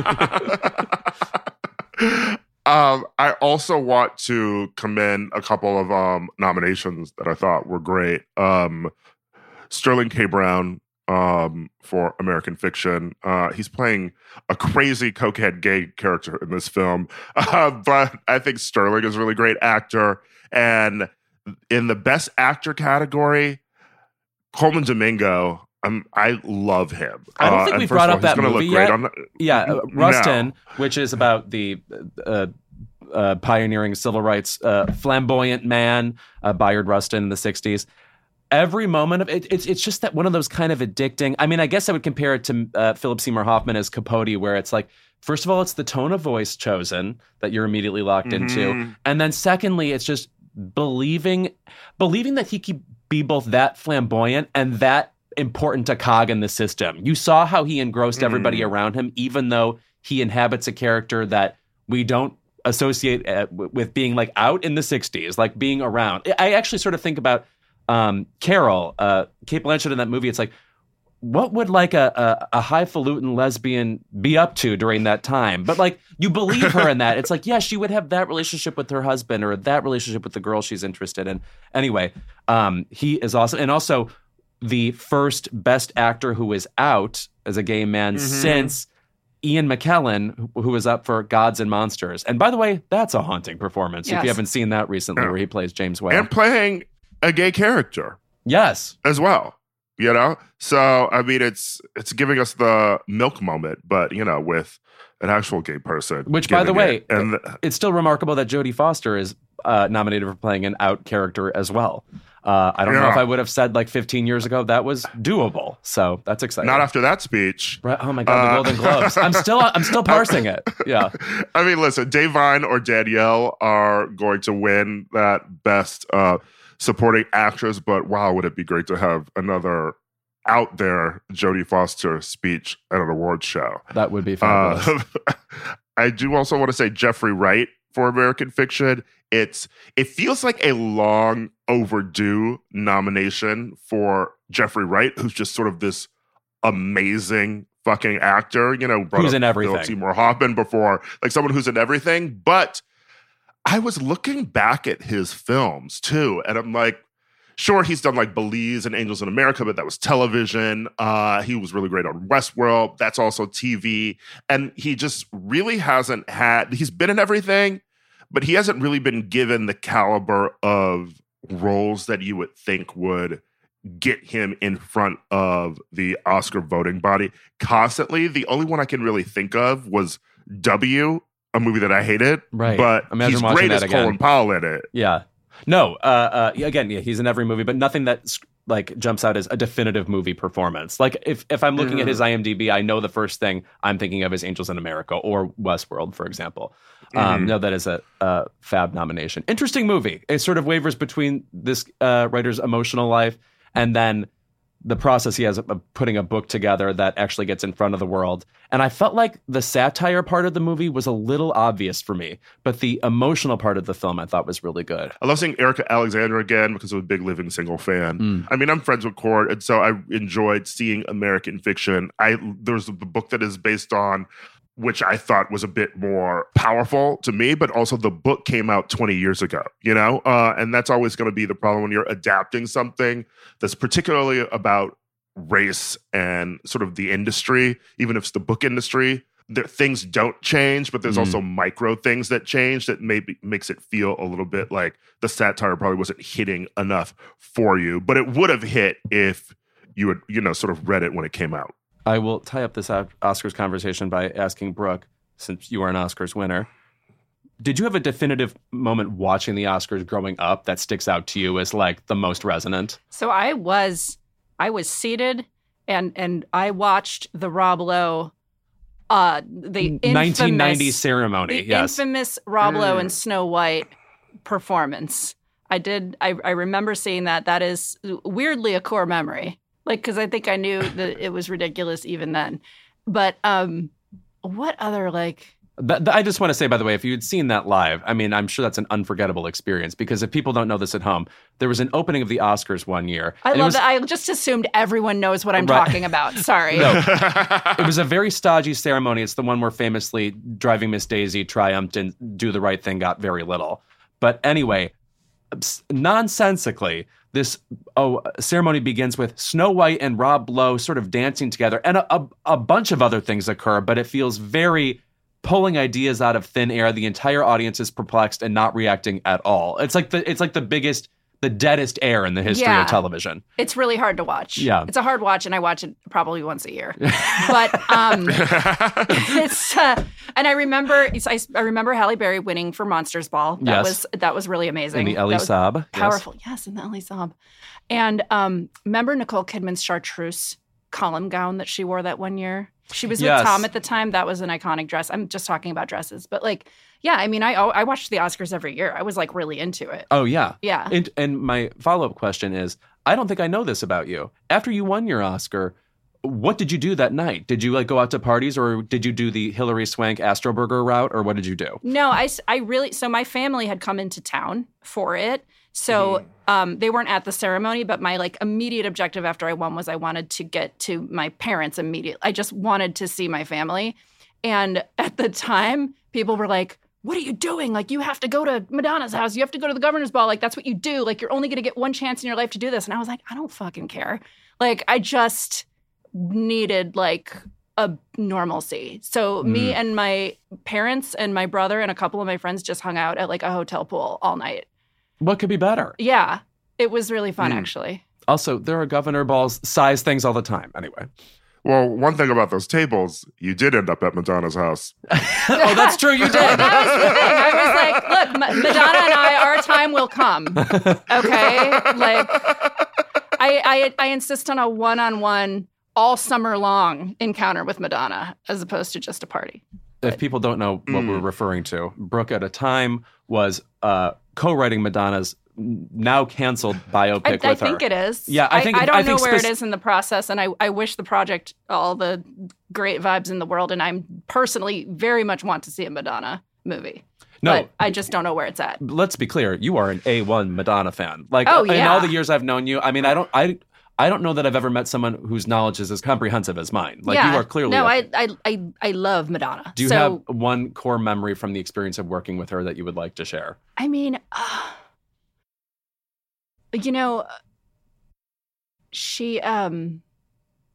Um, I also want to commend a couple of um, nominations that I thought were great. Um, Sterling K. Brown um, for American Fiction. Uh, he's playing a crazy cokehead gay character in this film, uh, but I think Sterling is a really great actor. And in the Best Actor category, Colman Domingo. Um, I love him. I don't Uh, think and we've first of brought all, up that movie yet. the- Yeah, uh, No. Rustin, which is about the uh, uh, pioneering civil rights uh, flamboyant man, uh, Bayard Rustin in the '60s. Every moment of it, it's it's just that one of those kind of addicting. I mean, I guess I would compare it to uh, Philip Seymour Hoffman as Capote, where it's like, first of all, it's the tone of voice chosen that you're immediately locked into, Mhm. and then secondly, it's just believing believing that he could be both that flamboyant and that important a cog in the system. You saw how he engrossed everybody Mm. around him, even though he inhabits a character that we don't associate uh, with being like out in the 60s, like being around. I actually sort of think about um, Carol, uh, Cate Blanchett in that movie. It's like, what would like a, a, a highfalutin lesbian be up to during that time? But like, you believe her in that. It's like, yeah, she would have that relationship with her husband or that relationship with the girl she's interested in. Anyway, um, he is awesome. And also, the first best actor who is out as a gay man Mhm. since Ian McKellen, who- was up for Gods and Monsters. And by the way, that's a haunting performance if you haven't seen that recently, Yeah. where he plays James Whale. and playing a gay character yes. as well. You know, so I mean, it's it's giving us the milk moment, but you know, with an actual gay person. Which, by the way, it. and It's still remarkable that Jodie Foster is uh, nominated for playing an out character as well. Uh, I don't know if I would have said like 15 years ago that was doable. So that's exciting. not after that speech. Right- oh my god, the Uh, Golden Globes! I'm still I'm still parsing it. Yeah, I mean, listen, Da'Vine or Danielle are going to win that best uh, supporting actress, but wow, would it be great to have another out there Jodie Foster speech at an award show? that would be fabulous. Uh, I do also want to say Jeffrey Wright for American Fiction. It's it feels like a long overdue nomination for Jeffrey Wright, who's just sort of this amazing fucking actor. You know, Who's in everything. Philip Seymour Hoffman before, like someone who's in everything. But I was looking back at his films too, and I'm like, sure, he's done like Belize and Angels in America, but that was television. Uh, he was really great on Westworld. That's also TV. And he just really hasn't had, he's been in everything, but he hasn't really been given the caliber of roles that you would think would get him in front of the Oscar voting body constantly. The only one I can really think of was W, a movie that I hated. Right. But Imagine he's great as Colin. Powell in it. Yeah. No. Uh, uh, again, yeah, he's in every movie, but nothing that like jumps out as a definitive movie performance. Like if if I'm looking at his IMDb, I know the first thing I'm thinking of is Angels in America or Westworld, for example. Um, Mhm. no, that is a, a fab nomination. Interesting movie. It sort of wavers between this uh, writer's emotional life and then the process he has of putting a book together that actually gets in front of the world. And I felt like the satire part of the movie was a little obvious for me, but the emotional part of the film I thought was really good. I love seeing Erika Alexander again because I'm a big Living Single fan. Mm. I mean, I'm friends with Cord, and so I enjoyed seeing American Fiction. I there's the book that is based on, which I thought was a bit more powerful to me, but also the book came out 20 years ago. You know, uh, and that's always going to be the problem when you're adapting something that's particularly about race and sort of the industry, even if it's the book industry, there, things don't change, but there's Mm. also micro things that change that maybe makes it feel a little bit like the satire probably wasn't hitting enough for you, but it would have hit if you had, you know, sort of read it when it came out. I will tie up this Oscars conversation by asking Brook, since you are an Oscars winner, did you have a definitive moment watching the Oscars growing up that sticks out to you as like the most resonant? So I was I was seated and and I watched the Rob Lowe uh the infamous, 1990 ceremony. the yes. infamous Rob Lowe Mm. and Snow White performance. I did I, I remember seeing that. That is weirdly a core memory. Like cuz I think I knew that it was ridiculous even then. But um what other like I just want to say, by the way, if you had seen that live, I mean, I'm sure that's an unforgettable experience because if people don't know this at home, there was an opening of the Oscars one year. I love was, that. I just assumed everyone knows what I'm Right. talking about. Sorry. No. It was a very stodgy ceremony. It's the one where famously driving Miss Daisy triumphed and do the right thing got very little. But anyway, nonsensically, this oh ceremony begins with Snow White and Rob Lowe sort of dancing together, and a, a, a bunch of other things occur. But it feels very pulling ideas out of thin air. The entire audience is perplexed and not reacting at all. It's like the it's like the biggest, the deadest air in the history Yeah. of television. It's really hard to watch. Yeah. It's a hard watch, and I watch it probably once a year. but um, it's uh, and I remember I, I remember Halle Berry winning for Monsters Ball. That Yes. was that was really amazing. And the Elie Saab. powerful. Yes, and the Elie Saab. And um, remember Nicole Kidman's chartreuse column gown that she wore that one year. She was Yes. with Tom at the time. That was an iconic dress. I'm just talking about dresses, but like, yeah. I mean, I I watched the Oscars every year. I was like really into it. Oh yeah. Yeah. And, and my follow up question is I don't think I know this about you. After you won your Oscar, what did you do that night? Did you like go out to parties or did you do the Hilary Swank Astroburger route or what did you do? No, I, I really, so my family had come into town for it. So um, they weren't at the ceremony, but my like immediate objective after I won was I wanted to get to my parents immediately. I just wanted to see my family. And at the time, people were like, what are you doing? Like, you have to go to Madonna's house. You have to go to the governor's ball. Like, that's what you do. Like, you're only going to get one chance in your life to do this. And I was like, I don't fucking care. Like, I just needed like a normalcy. So me and my parents and my brother and a couple of my friends just hung out at like a hotel pool all night. What could be better? Yeah. It was really fun Mm. actually. Also, there are governor balls size things all the time. Anyway. Well, one thing about those tables, you did end up at Madonna's house. oh, that's true. You did. that was the thing. I was like, look, Ma- Madonna and I, our time will come. Okay? Like I I I insist on a one-on-one all summer long encounter with Madonna as opposed to just a party. if people don't know what Mm. we're referring to, Brook at a time was uh, co-writing Madonna's now canceled biopic I, I her. think it is. Yeah, I think- I, don't I know where spec- it is in the process, and I, I wish the project all the great vibes in the world. And I'm personally very much want to see a Madonna movie. No, but I just don't know where it's at. let's be clear you are an a1 madonna fan like Oh, yeah. in all the years i've known you i mean i don't i i don't know that i've ever met someone whose knowledge is as comprehensive as mine like yeah. you are clearly no. I, I I I love Madonna. do you so have one core memory from the experience of working with her that you would like to share I mean, uh, you know, she um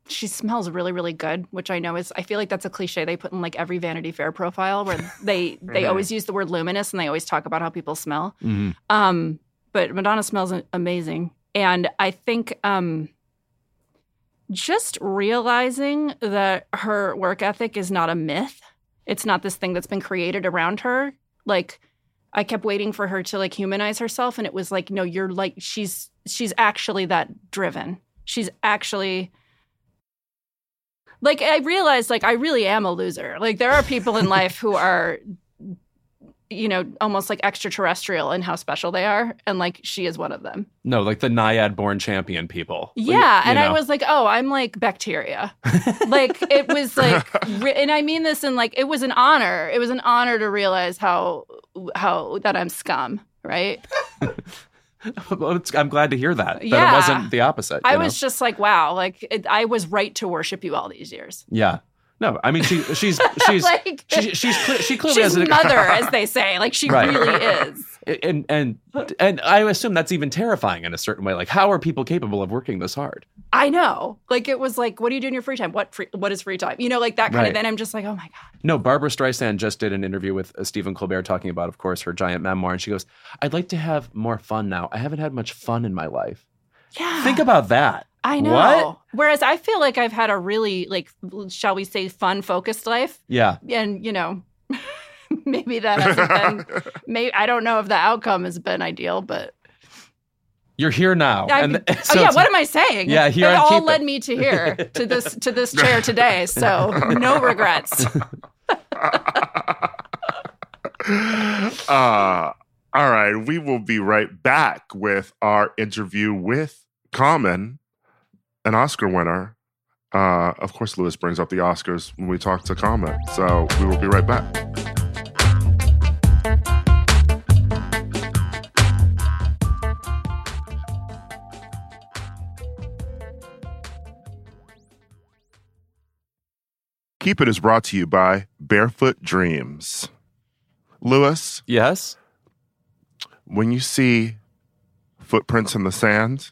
she smells really really good, which I know is I feel like that's a cliche they put in like every Vanity Fair profile where they they always use the word luminous and they always talk about how people smell. Um, but Madonna smells amazing, and I think um, just realizing that her work ethic is not a myth. It's not this thing that's been created around her. Like I kept waiting for her to like humanize herself, and it was like, no, you're like she's she's actually that driven. She's actually like I realized like I really am a loser. Like there are people in life who are you know almost like extraterrestrial in how special they are and like she is one of them. no like the naiad born champion people Yeah, You and I was like, "Oh, I'm like bacteria." like it was like and I mean this in like it was an honor. It was an honor to realize how how that I'm scum, right? Well, it's- i'm glad to hear that that it wasn't the opposite I know? was just like, "Wow, like it, I was right to worship you all these years." yeah No, I mean she she's she's like, she, she's she clearly she's has an mother, as they say. Like she Right. really is. and and and I assume that's even terrifying in a certain way. Like, how are people capable of working this hard? I know. Like it was like, what do you do in your free time? What free, what is free time? You know, like that kind Right. of. Then I'm just like, oh my god. No, Barbra Streisand just did an interview with uh, Stephen Colbert talking about, of course, her giant memoir, and she goes, "I'd like to have more fun now. I haven't had much fun in my life. Yeah. Think about that. I know. What? Whereas I feel like I've had a really like, shall we say, fun focused life, Yeah, and you know. Maybe that hasn't been. Maybe I don't know if the outcome has been ideal, but you're here now. I, and oh th- so yeah, what am I saying? Yeah, here it on all Keep It. led me to here, to this, to this chair today. So no regrets. uh, all right, we will be right back with our interview with Common, an Oscar winner. Uh, of course, Louis brings up the Oscars when we talk to Common, so we will be right back. Keep It is brought to you by Barefoot Dreams. Louis, yes. when you see footprints in the sand,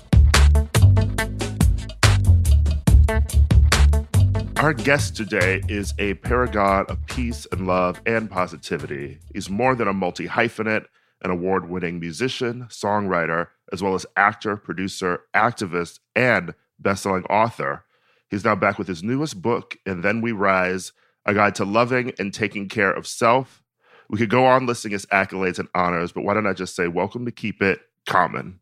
Our guest today is a paragon of peace and love and positivity. He's more than a multi hyphenate, an award winning musician, songwriter, as well as actor, producer, activist, and best-selling author. He's now back with his newest book, And Then We Rise, a guide to loving and taking care of self. We could go on listing his accolades and honors, but why don't I just say welcome to Keep It Common.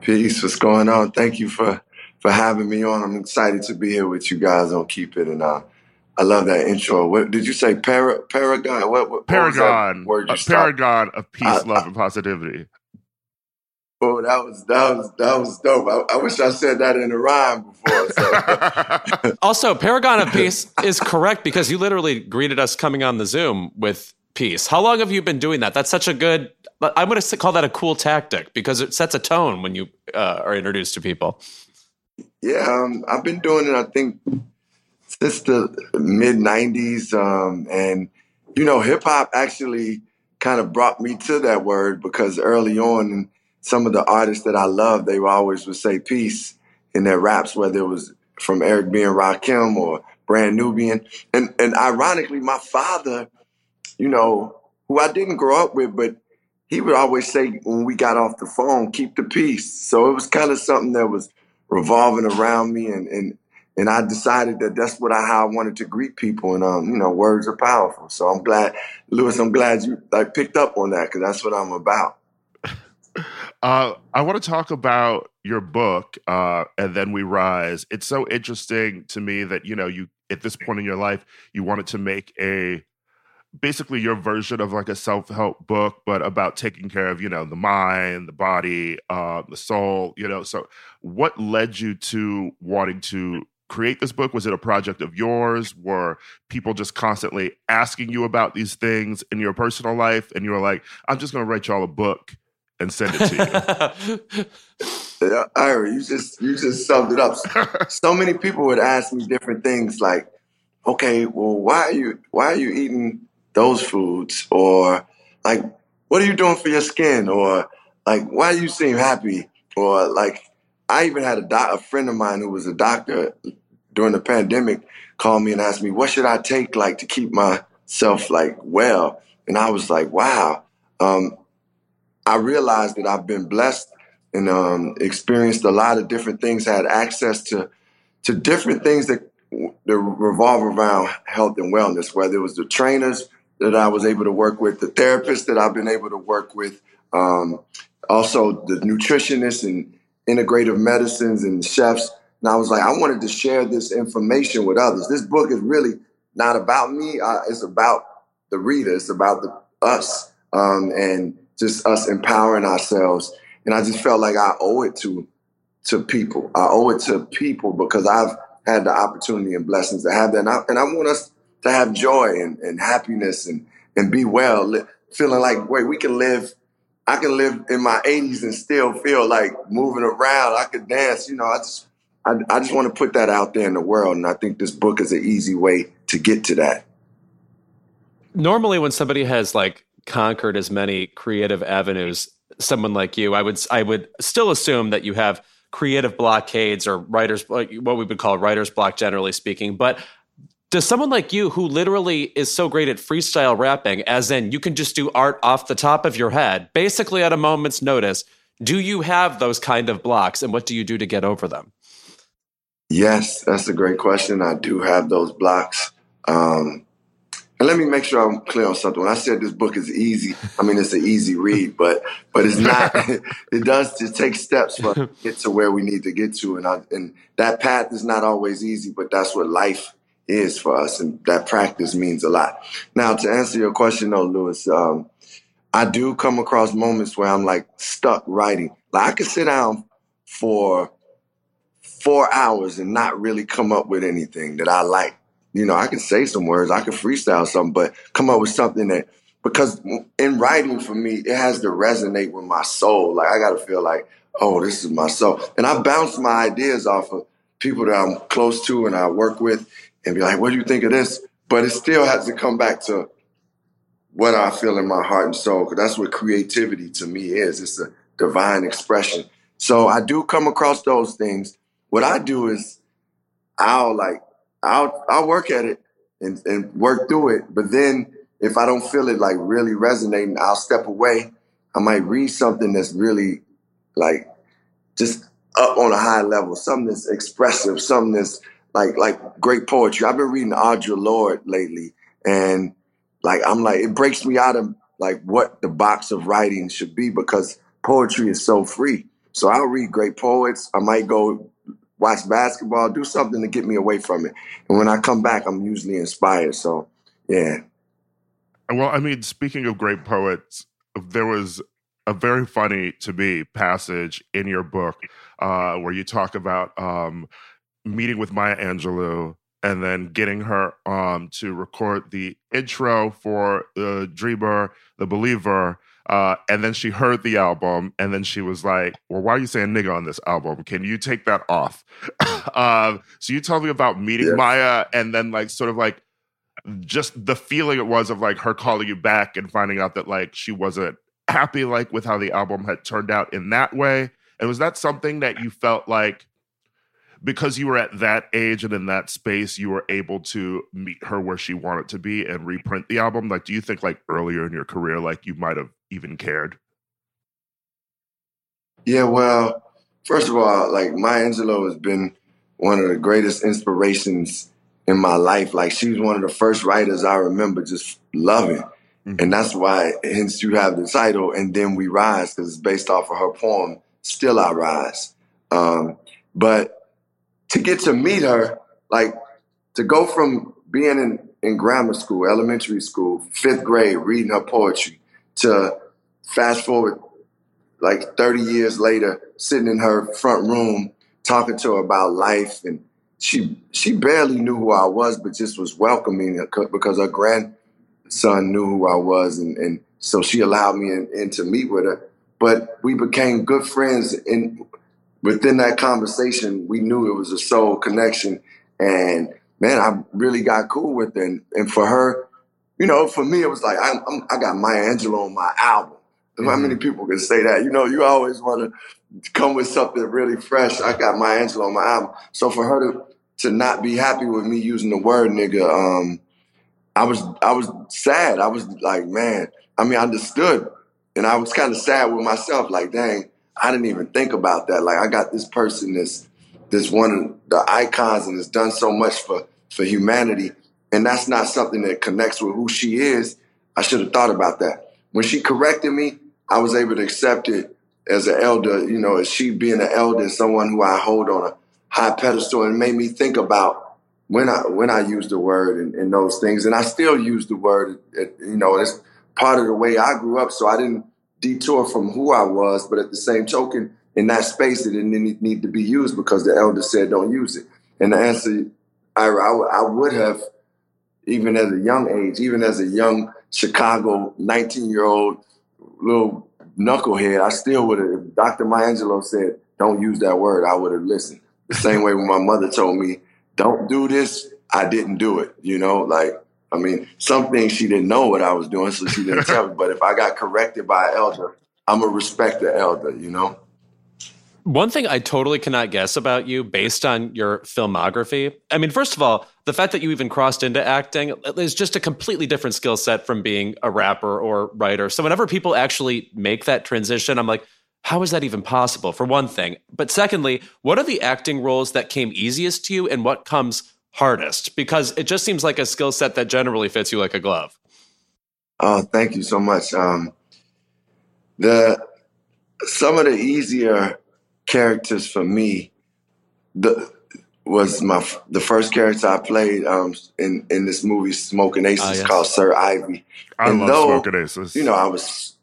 Peace. What's going on? Thank you for for having me on. I'm excited to be here with you guys on Keep It, and uh, I love that intro. What did you say? Para, paragon. What, what paragon? What a paragon of peace, I, love, I, and positivity. Oh, that was that was that was dope. I, I wish I said that in a rhyme before. So. also, paragon of peace is correct because you literally greeted us coming on the Zoom with peace. How long have you been doing that? That's such a good. I'm going to call that a cool tactic because it sets a tone when you uh, are introduced to people. Yeah, um, I've been doing it. I think since the mid '90s, um, and you know, hip hop actually kind of brought me to that word because early on, some of the artists that I love, they always would say peace in their raps, whether it was from Eric B and Rakim or Brand Nubian, and and ironically, my father, you know, who I didn't grow up with, but he would always say when we got off the phone, keep the peace. So it was kind of something that was revolving around me and and and I decided that that's what I how I wanted to greet people and um you know words are powerful so I'm glad Louis I'm glad you like picked up on that because that's what I'm about. Uh, I want to talk about your book, uh, and then we rise. It's so interesting to me that you know you at this point in your life you wanted to make a basically your version of like a self-help book but about taking care of you know the mind the body uh the soul you know? So what led you to wanting to create this book? Was it a project of yours? Were people just constantly asking you about these things in your personal life? And you were like i'm just going to write y'all a book and send it to you. Yeah, Ira, you just you just summed it up. So many people would ask me different things like okay well why are you why are you eating those foods or like what are you doing for your skin? Or like why do you seem happy? Or like I even had a, a friend of mine who was a doctor during the pandemic call me and ask me what should I take like to keep myself like well? And I was like wow. Um, I realized that I've been blessed and um, experienced a lot of different things had access to to different things that that revolve around health and wellness whether it was the trainers that I was able to work with, the therapists that I've been able to work with, um, also the nutritionists and integrative medicines and chefs. And I was like, I wanted to share this information with others. This book is really not about me. Uh, it's about the reader. It's about the, us um, and just us empowering ourselves. And I just felt like I owe it to to people. I owe it to people because I've had the opportunity and blessings to have that. And I, and I want us to have joy and, and happiness and, and be well, li- feeling like, wait, we can live. I can live in my 80s and still feel like moving around. I could dance. You know, I just, I, I just want to put that out there in the world. And I think this book is an easy way to get to that. Normally, when somebody has like conquered as many creative avenues, someone like you, I would, I would still assume that you have creative blockades or writers, what we would call writer's block, generally speaking. But does someone like you who literally is so great at freestyle rapping as in you can just do art off the top of your head basically at a moment's notice do you have those kind of blocks and what do you do to get over them? Yes that's a great question. I do have those blocks. Um, and let me make sure i'm clear on something. When i said this book is easy i mean it's an easy read but but it's not. It does just take steps for to get to where we need to get to and I, and that path is not always easy but that's what life is for us, and that practice means a lot. Now, to answer your question, though, Louis, um, I do come across moments where I'm like stuck writing. Like I could sit down for four hours and not really come up with anything that I like. You know, I can say some words, I can freestyle something, but come up with something that because in writing for me, it has to resonate with my soul. Like I got to feel like, oh, this is my soul, and I bounce my ideas off of people that I'm close to and I work with, and be like, what do you think of this? But it still has to come back to what I feel in my heart and soul, because that's what creativity to me is. It's a divine expression. So I do come across those things. What I do is I'll like I'll I'll work at it and, and work through it. But then if I don't feel it like really resonating, I'll step away. I might read something that's really like just up on a high level, something that's expressive, something that's like like great poetry. I've been reading Audre Lorde lately, and like I'm like it breaks me out of like what the box of writing should be because poetry is so free. So I'll read great poets. I might go watch basketball, do something to get me away from it. And when I come back, I'm usually inspired. So yeah. Well, I mean, speaking of great poets, there was a very funny to me passage in your book uh, where you talk about um, meeting with Maya Angelou and then getting her um, to record the intro for the Dreamer, the Believer. Uh, and then she heard the album, and then she was like, "Well, why are you saying nigga on this album? Can you take that off?" uh, so you tell me about meeting yes. Maya, and then like sort of like just the feeling it was of like her calling you back and finding out that like she wasn't happy like with how the album had turned out in that way. And was that something that you felt like because you were at that age and in that space, you were able to meet her where she wanted to be and reprint the album? Like, do you think like earlier in your career, like you might have even cared? Yeah, well, first of all, like Maya Angelou has been one of the greatest inspirations in my life. Like she's one of the first writers I remember just loving. Mm-hmm. And that's why, hence, you have the title, And Then We Rise, because it's based off of her poem, Still I Rise. Um, but to get to meet her, like to go from being in, in grammar school, elementary school, fifth grade, reading her poetry, to fast forward like 30 years later, sitting in her front room, talking to her about life. And she she barely knew who I was, but just was welcoming because her grandson knew who I was. And, and so she allowed me in, in to meet with her. But we became good friends. And within that conversation, we knew it was a soul connection. And man, I really got cool with it. And, and for her, you know, for me, it was like, I'm, I'm, i got Maya Angelou on my album. Mm-hmm. How many people can say that? You know, you always want to come with something really fresh. I got Maya Angelou on my album. So for her to, to not be happy with me using the word nigga, um, I was, I was sad. I was like, man, I mean, I understood. And I was kind of sad with myself, like, dang, I didn't even think about that. Like I got this person that's this one of the icons and has done so much for for humanity, and that's not something that connects with who she is. I should have thought about that. When she corrected me, I was able to accept it as an elder, you know, as she being an elder, and someone who I hold on a high pedestal, and made me think about when I when I use the word and, and those things, and I still use the word. You know, it's part of the way I grew up, so I didn't detour from who I was, but at the same token, in that space, it didn't need to be used because the elder said don't use it. And the answer, I, I, I would have, even at a young age, even as a young Chicago 19 year old little knucklehead, I still would have, if Dr. Maya Angelou said, don't use that word, I would have listened. The same way when my mother told me, don't do this, I didn't do it. You know, like I mean, some things she didn't know what I was doing, so she didn't tell me. But if I got corrected by an elder, I'm a respect the elder, you know? One thing I totally cannot guess about you based on your filmography. I mean, first of all, the fact that you even crossed into acting is just a completely different skill set from being a rapper or writer. So whenever people actually make that transition, I'm like, how is that even possible? For one thing. But secondly, what are the acting roles that came easiest to you and what comes hardest? Because it just seems like a skill set that generally fits you like a glove. Oh, thank you so much. Um, the some of the easier characters for me, the was my the first character I played um, in in this movie Smoking Aces ah, yes. called Sir Ivy. I and love though, Smoking Aces. You know, I was.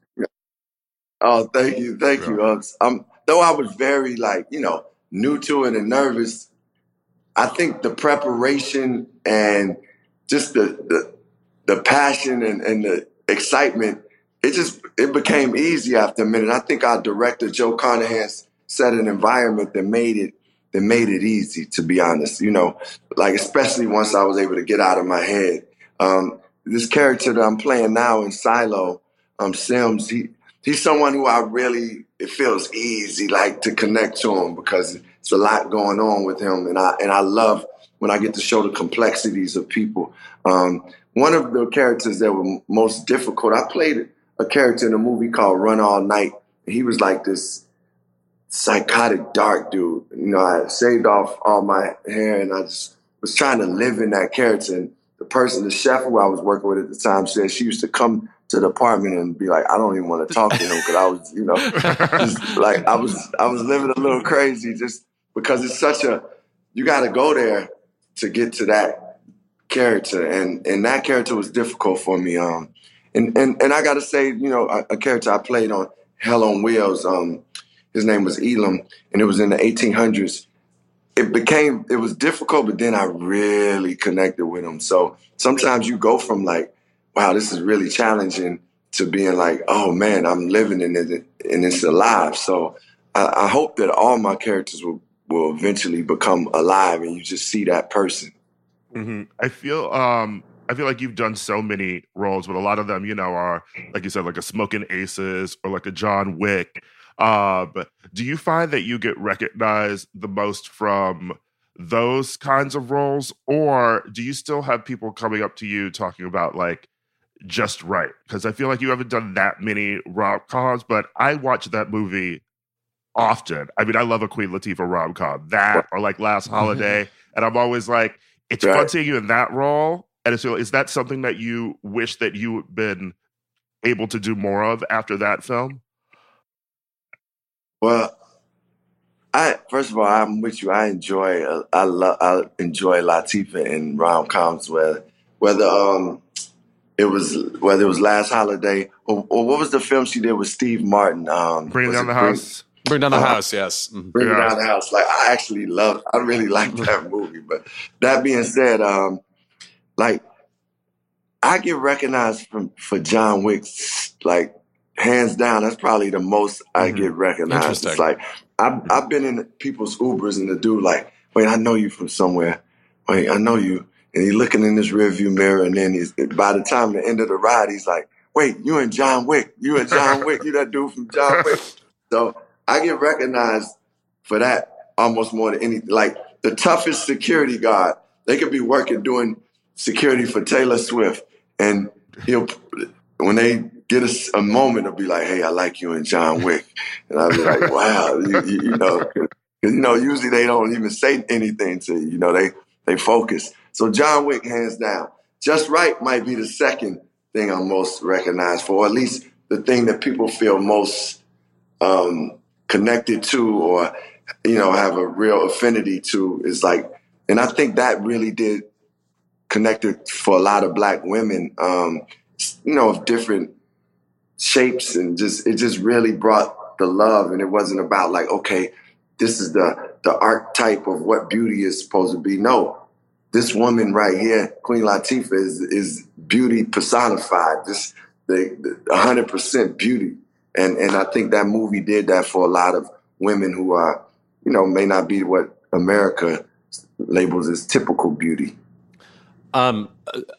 Oh, thank you, thank yeah. you. Uh, I'm, though I was very like you know new to it and nervous. I think the preparation and just the the, the passion and, and the excitement, it just it became easy after a minute. I think our director Joe Carnahan set an environment that made it that made it easy. To be honest, you know, like especially once I was able to get out of my head. Um, this character that I'm playing now in Silo, um, Sims, he he's someone who I really it feels easy like to connect to him because it's a lot going on with him, and I and I love when I get to show the complexities of people. Um, one of the characters that were most difficult, I played a character in a movie called Run All Night. He was like this psychotic, dark dude. You know, I shaved off all my hair and I just was trying to live in that character. And the person, the chef who I was working with at the time, said she used to come to the apartment and be like, I don't even want to talk to him because I was, you know, just like I was, I was living a little crazy just because it's such a, you got to go there to get to that character, and and that character was difficult for me. Um, and and and I got to say, you know, a, a, character I played on Hell on Wheels. Um, his name was Elam, and it was in the 1800s. It became it was difficult, but then I really connected with him. So sometimes you go from like, wow, this is really challenging, to being like, oh man, I'm living in it and it's alive. So I, I hope that all my characters will will eventually become alive, and you just see that person. Mm-hmm. I feel um I feel like you've done so many roles, but a lot of them, you know, are like you said, like a Smoking Aces or like a John Wick. Uh, but do you find that you get recognized the most from those kinds of roles, or do you still have people coming up to you talking about like just right? Because I feel like you haven't done that many rom coms, but I watch that movie often. I mean, I love a Queen Latifah rom com, that or like Last Holiday, and I'm always like, it's right. fun seeing you in that role. And so, is that something that you wish that you had been able to do more of after that film? Well, I first of all, I'm with you. I enjoy, uh, I love, I enjoy Latifah in rom coms, whether whether um it was whether it was Last Holiday or, or, what was the film she did with Steve Martin? Um, Bring Down the House. Bring down the uh, house, yes. Mm-hmm. Bring yeah. down the house. Like I actually love. I really like that movie. But that being said, um, like I get recognized from for John Wick, like hands down. That's probably the most I mm-hmm. get recognized. It's like I've mm-hmm. I've been in people's Ubers and the dude like, wait, I know you from somewhere. Wait, I know you. And he's looking in his rearview mirror, and then he's by the time the end of the ride, he's like, "Wait, you and John Wick? You and John Wick? You that dude from John Wick?" So I get recognized for that almost more than any. Like the toughest security guard, they could be working doing security for Taylor Swift, and he'll when they get a, a moment, they'll be like, "Hey, I like you and John Wick," and I'll be like, "Wow," you, you, you know, because you know usually they don't even say anything to you. You know, they they focus. So John Wick, hands down, just right might be the second thing I'm most recognized for, or at least the thing that people feel most um, connected to or you know have a real affinity to is like and i think that really did connected for a lot of black women um you know of different shapes and just it just really brought the love and it wasn't about like okay this is the the archetype of what beauty is supposed to be. No this woman right here queen latifah is is beauty personified. This the, the 100% beauty and and I think that movie did that for a lot of women who are, you know, may not be what America labels as typical beauty. Um,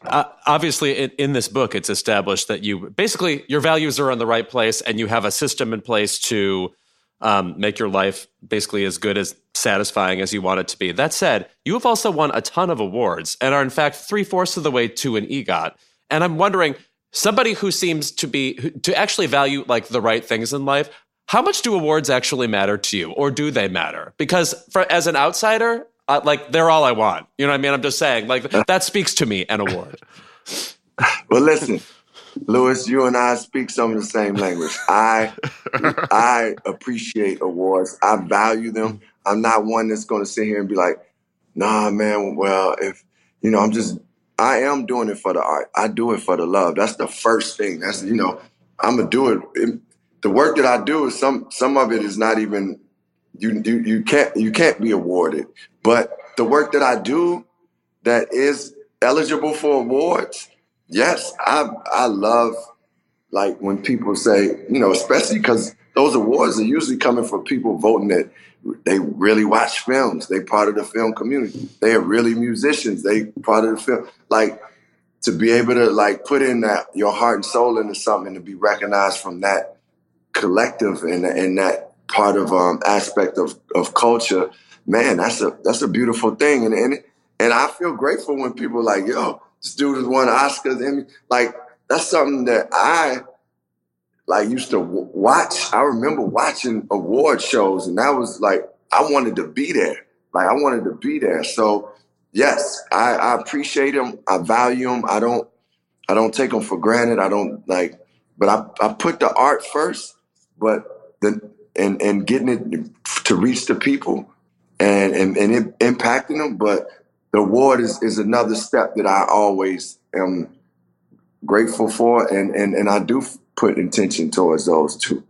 uh, obviously, in, in, this book, it's established that you basically your values are in the right place, and you have a system in place to um, make your life basically as good as satisfying as you want it to be. That said, you have also won a ton of awards and are in fact three fourths of the way to an EGOT. And I'm wondering, somebody who seems to be to actually value like the right things in life how much do awards actually matter to you or do they matter because for as an outsider like they're all i want you know what i mean i'm just saying like that speaks to me an award well listen Louis you and I speak some of the same language. I I appreciate awards. I value them. I'm not one that's going to sit here and be like, "Nah, man. Well, if you know, I'm just I am doing it for the art. I do it for the love. That's the first thing. That's you know, I'm gonna do it. it the work that I do is some some of it is not even you you you can't you can't be awarded. But the work that I do that is eligible for awards, yes, I I love like when people say, you know, especially because those awards are usually coming from people voting that they really watch films. They part of the film community. They are really musicians. They part of the film. Like to be able to like put in that your heart and soul into something to be recognized from that collective and and that part of um aspect of of culture. Man, that's a that's a beautiful thing. And and and I feel grateful when people like, yo, this dude has won Oscars. And like, that's something that I like used to w- watch. I remember watching award shows, and that was like, I wanted to be there. Like, I wanted to be there. So, yes, I, I appreciate them. I value them. I don't, I don't take them for granted. I don't like, but I, I put the art first, but the, and, and getting it to reach the people and, and, and it impacting them. But the award is, is another step that I always am grateful for. And, and, and I do put intention towards those too.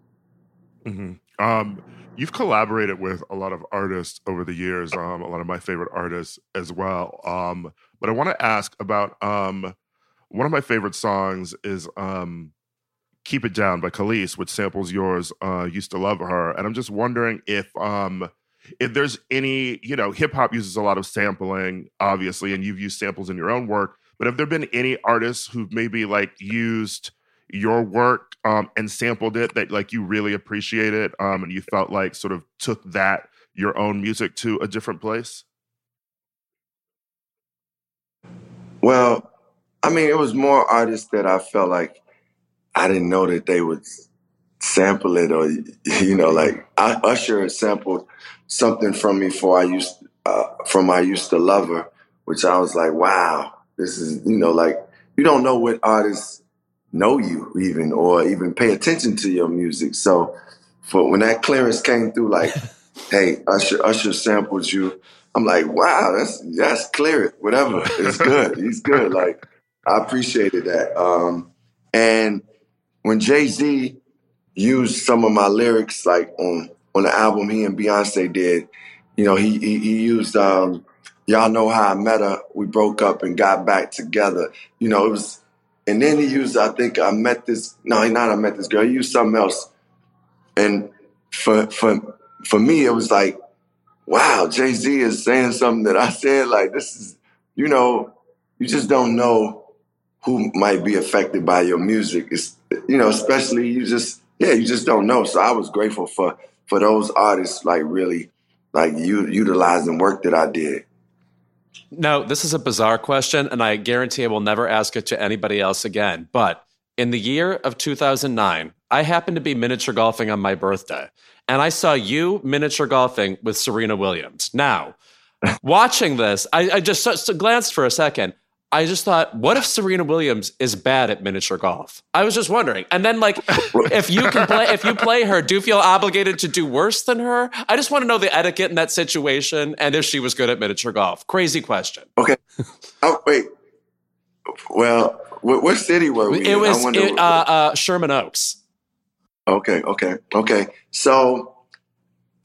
Mm-hmm. Um, you've collaborated with a lot of artists over the years, um, a lot of my favorite artists as well. Um, but I want to ask about um, one of my favorite songs is um, "Keep It Down" by Kelis, which samples yours. Uh, Used to love her, and I'm just wondering if um, if there's any, you know, hip hop uses a lot of sampling, obviously, and you've used samples in your own work. But have there been any artists who've maybe like used your work um, and sampled it that like you really appreciated um, and you felt like sort of took that your own music to a different place? Well, I mean, it was more artists that I felt like I didn't know that they would sample it, or you know, like I, Usher sampled something from me for I used uh, from I used to love her, which I was like, wow, this is you know, like you don't know what artists know you even or even pay attention to your music. So for when that clearance came through, like, hey, Usher, Usher sampled you. I'm like, wow, that's that's clear it, whatever. It's good. He's good. Like, I appreciated that. Um, and when Jay Z used some of my lyrics, like on on the album he and Beyonce did, you know, he he, he used um, y'all know how I met her. We broke up and got back together. You know, it was and then he used, I think I met this, no, not I met this girl, he used something else. And for for for me, it was like, wow, Jay-Z is saying something that I said. Like, this is, you know, you just don't know who might be affected by your music. It's you know, especially you just yeah, you just don't know. So I was grateful for for those artists like really like you utilizing work that I did. No, this is a bizarre question, and I guarantee I will never ask it to anybody else again. But in the year of 2009, I happened to be miniature golfing on my birthday, and I saw you miniature golfing with Serena Williams. Now, watching this, I, I just so, so glanced for a second. I just thought, what if Serena Williams is bad at miniature golf? I was just wondering. And then, like, if you can play, if you play her, do you feel obligated to do worse than her? I just want to know the etiquette in that situation and if she was good at miniature golf. Crazy question. Okay. oh wait. Well, what, what city were we? It in? was it, uh, uh, Sherman Oaks. Okay. Okay. Okay. So,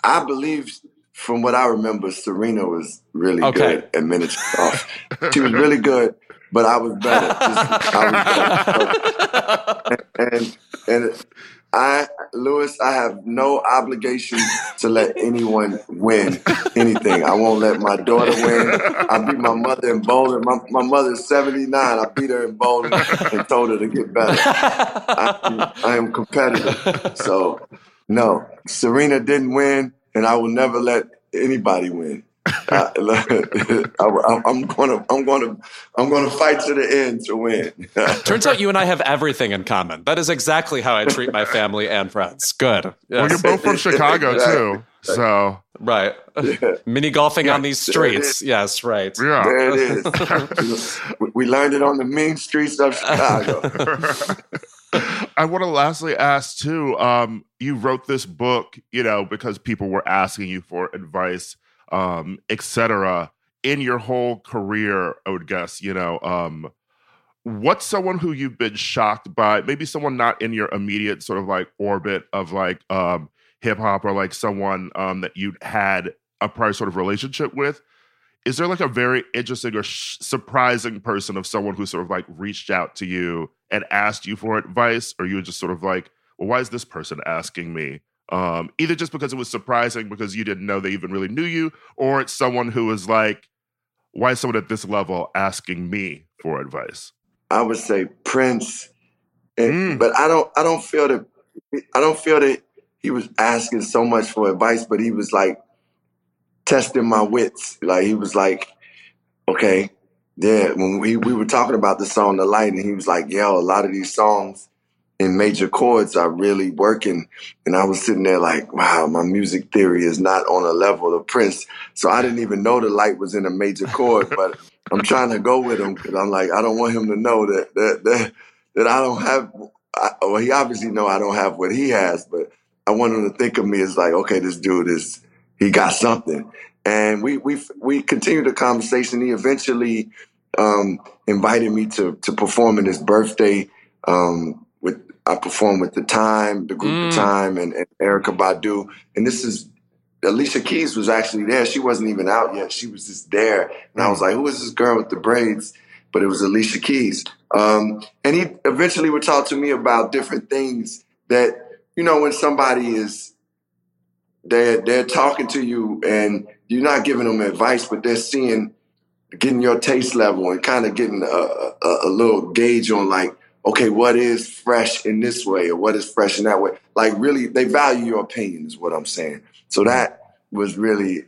I believe from what I remember, Serena was really Okay. good at miniature golf. she was really good, but I was better. Just- I was better. and and I, Louis, I have no obligation to let anyone win anything. I won't let my daughter win. I beat my mother in bowling. My, my mother's 79. I beat her in bowling and told her to get better. I, I am competitive. So, no, Serena didn't win, and I will never let anybody win. I, am gonna, I'm gonna, I'm gonna fight to the end to win. Turns out you and I have everything in common. That is exactly how I treat my family and friends. Good. Well, you're both from Chicago too, so Right. Yeah. Mini golfing on these streets. Yes, right. yeah. There it is. we, we learned it on the mean streets of Chicago. I want to lastly ask too. Um, you wrote this book, you know, because people were asking you for advice, um, etc. In your whole career, I would guess, you know, um, what's someone who you've been shocked by? Maybe someone not in your immediate sort of like orbit of like um, hip hop, or like someone um, that you'd had a prior sort of relationship with. Is there like a very interesting or sh- surprising person of someone who sort of like reached out to you and asked you for advice, or you were just sort of like, well, why is this person asking me? Um, either just because it was surprising because you didn't know they even really knew you, or it's someone who was like, why is someone at this level asking me for advice? I would say Prince, and, Mm. but I don't, I don't feel that, I don't feel that he was asking so much for advice, but he was like testing my wits. Like he was like, okay, yeah, when we, we were talking about the song The Light, and he was like, yo, a lot of these songs in major chords are really working. And I was sitting there like, wow, my music theory is not on a level of Prince. So I didn't even know the light was in a major chord, but I'm trying to go with him because I'm like, I don't want him to know that that that, that I don't have. I, well, he obviously know I don't have what he has, but I want him to think of me as like, okay, this dude is he got something. And we we we continued the conversation. He eventually um, invited me to to perform in his birthday um, with I performed with the Time, the group Mm. The Time, and, and Erykah Badu. And this is Alicia Keys was actually there. She wasn't even out yet. She was just there, and I was like, "Who is this girl with the braids?" But it was Alicia Keys. Um, and he eventually would talk to me about different things that you know when somebody is they're they're talking to you and you're not giving them advice, but they're seeing getting your taste level and kind of getting a, a, a little gauge on like, okay, what is fresh in this way or what is fresh in that way? Like really, they value your opinion is what I'm saying. So that was really,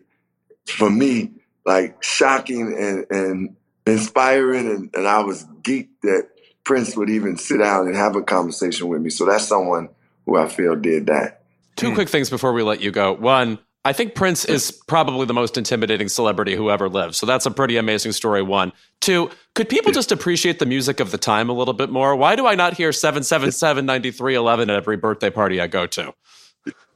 for me, like shocking and, and inspiring. And, and I was geeked that Prince would even sit down and have a conversation with me. So that's someone who I feel did that. Two hmm. quick things before we let you go. One, I think Prince is probably the most intimidating celebrity who ever lived. So that's a pretty amazing story. One. Two, could people just appreciate the music of the time a little bit more? Why do I not hear 777 9311 at every birthday party I go to?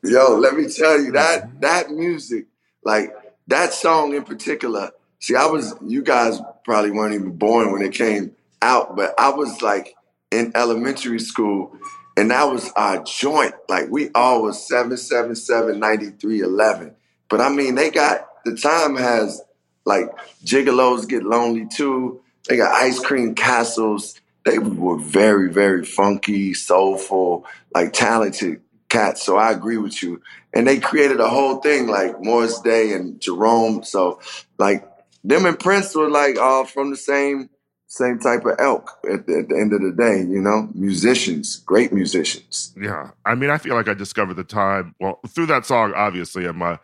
Yo, let me tell you that mm-hmm. that music, like that song in particular. See, I was you guys probably weren't even born when it came out, but I was like in elementary school, and that was our joint. Like we all was seven seven seven ninety three eleven. But I mean, they got the time has like gigolos get lonely too. They got ice cream castles. They were very very funky, soulful, like talented cats. So I agree with you. And they created a whole thing like Morris Day and Jerome. So like them and Prince were like all from the same same type of elk at the, at the end of the day, you know, musicians, great musicians. Yeah. I mean, I feel like I discovered the time, well, through that song, obviously, and my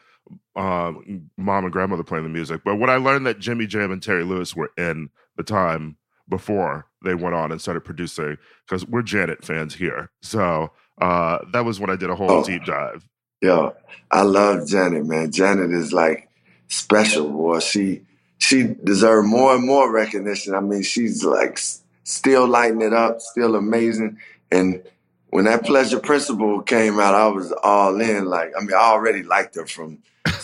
um, mom and grandmother playing the music. But when I learned that Jimmy Jam and Terry Lewis were in the time before they went on and started producing, because we're Janet fans here. So uh, that was when I did a whole Oh. deep dive. Yeah. I love Janet, man. Janet is like special, boy. She she deserved more and more recognition. I mean, she's like still lighting it up, still amazing. And when that Pleasure Principle came out, I was all in. Like, I mean, I already liked her from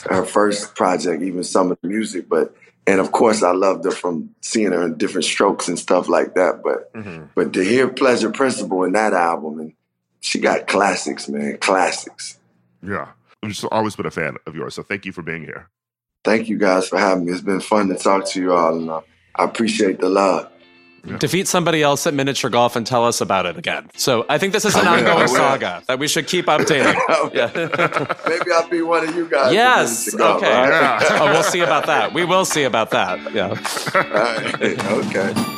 her first project, even some of the music, but and of course I loved her from seeing her in different strokes and stuff like that. But mm-hmm. but to hear Pleasure Principle in that album and she got classics, man, classics. Yeah. I've just always been a fan of yours. So thank you for being here. Thank you guys for having me. It's been fun to talk to you all, and uh, I appreciate the love. Defeat somebody else at miniature golf and tell us about it again. So I think this is an I ongoing will. saga that we should keep updating. Yeah. Maybe I'll be one of you guys. yes. Okay. right? Oh, we'll see about that. We will see about that. Yeah. All right. Okay.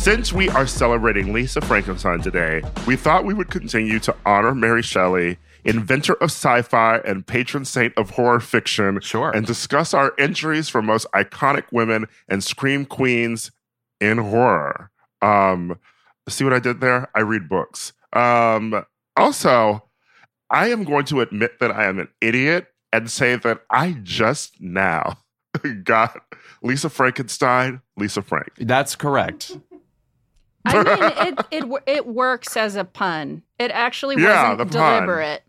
Since we are celebrating Lisa Frankenstein today, we thought we would continue to honor Mary Shelley, inventor of sci fi and patron saint of horror fiction, Sure. and discuss our entries for most iconic women and scream queens in horror. Um, see what I did there? I read books. Um, also, I am going to admit that I am an idiot and say that I just now got Lisa Frankenstein, Lisa Frank. That's correct. I mean, it it it works as a pun. It actually Yeah, wasn't pun. deliberate.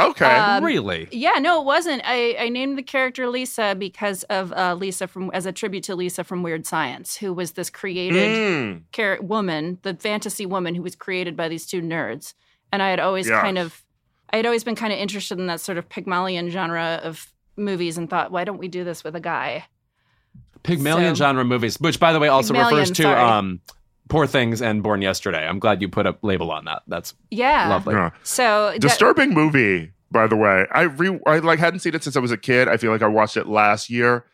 Okay. Um, really? Yeah, no, it wasn't. I, I named the character Lisa because of uh, Lisa from as a tribute to Lisa from Weird Science, who was this created Mm. char- woman, the fantasy woman who was created by these two nerds. And I had always Yeah. kind of, I had always been kind of interested in that sort of Pygmalion genre of movies, and thought, why don't we do this with a guy? Pygmalion So- genre movies, which by the way also Pygmalion, refers to sorry. um, Poor Things and Born Yesterday. I'm glad you put a label on that. That's Yeah. lovely. Yeah. So that- Disturbing movie, by the way. I re I like hadn't seen it since I was a kid. I feel like I watched it last year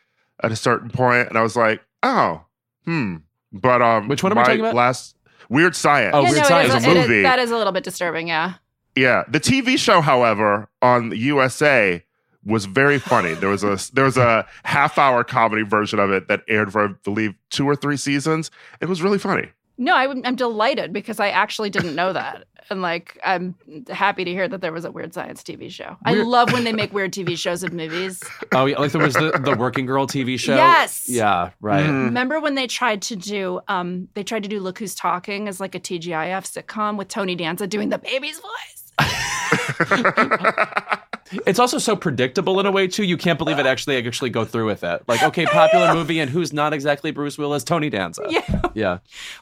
at a certain point, and I was like, oh, hmm. But um, Which one am I talking about? Last Weird Science. Oh, yeah, Weird no, Science. is, a it is- movie. that is a little bit disturbing. Yeah. Yeah, the TV show, however, on USA was very funny. There was a there was a half hour comedy version of it that aired for I believe two or three seasons. It was really funny. No, I, am delighted because I actually didn't know that. And like, I'm happy to hear that there was a Weird Science TV show. I Weird- love when they make weird TV shows of movies. Oh, yeah, like there was the, the Working Girl TV show. Yes. Yeah, right. Mhm. Remember when they tried to do, um, they tried to do Look Who's Talking as like a TGIF sitcom with Tony Danza doing the baby's voice? It's also so predictable in a way too. You can't believe it actually actually go through with it. Like, okay, popular movie, and who's not exactly Bruce Willis? Tony Danza. Yeah. Yeah.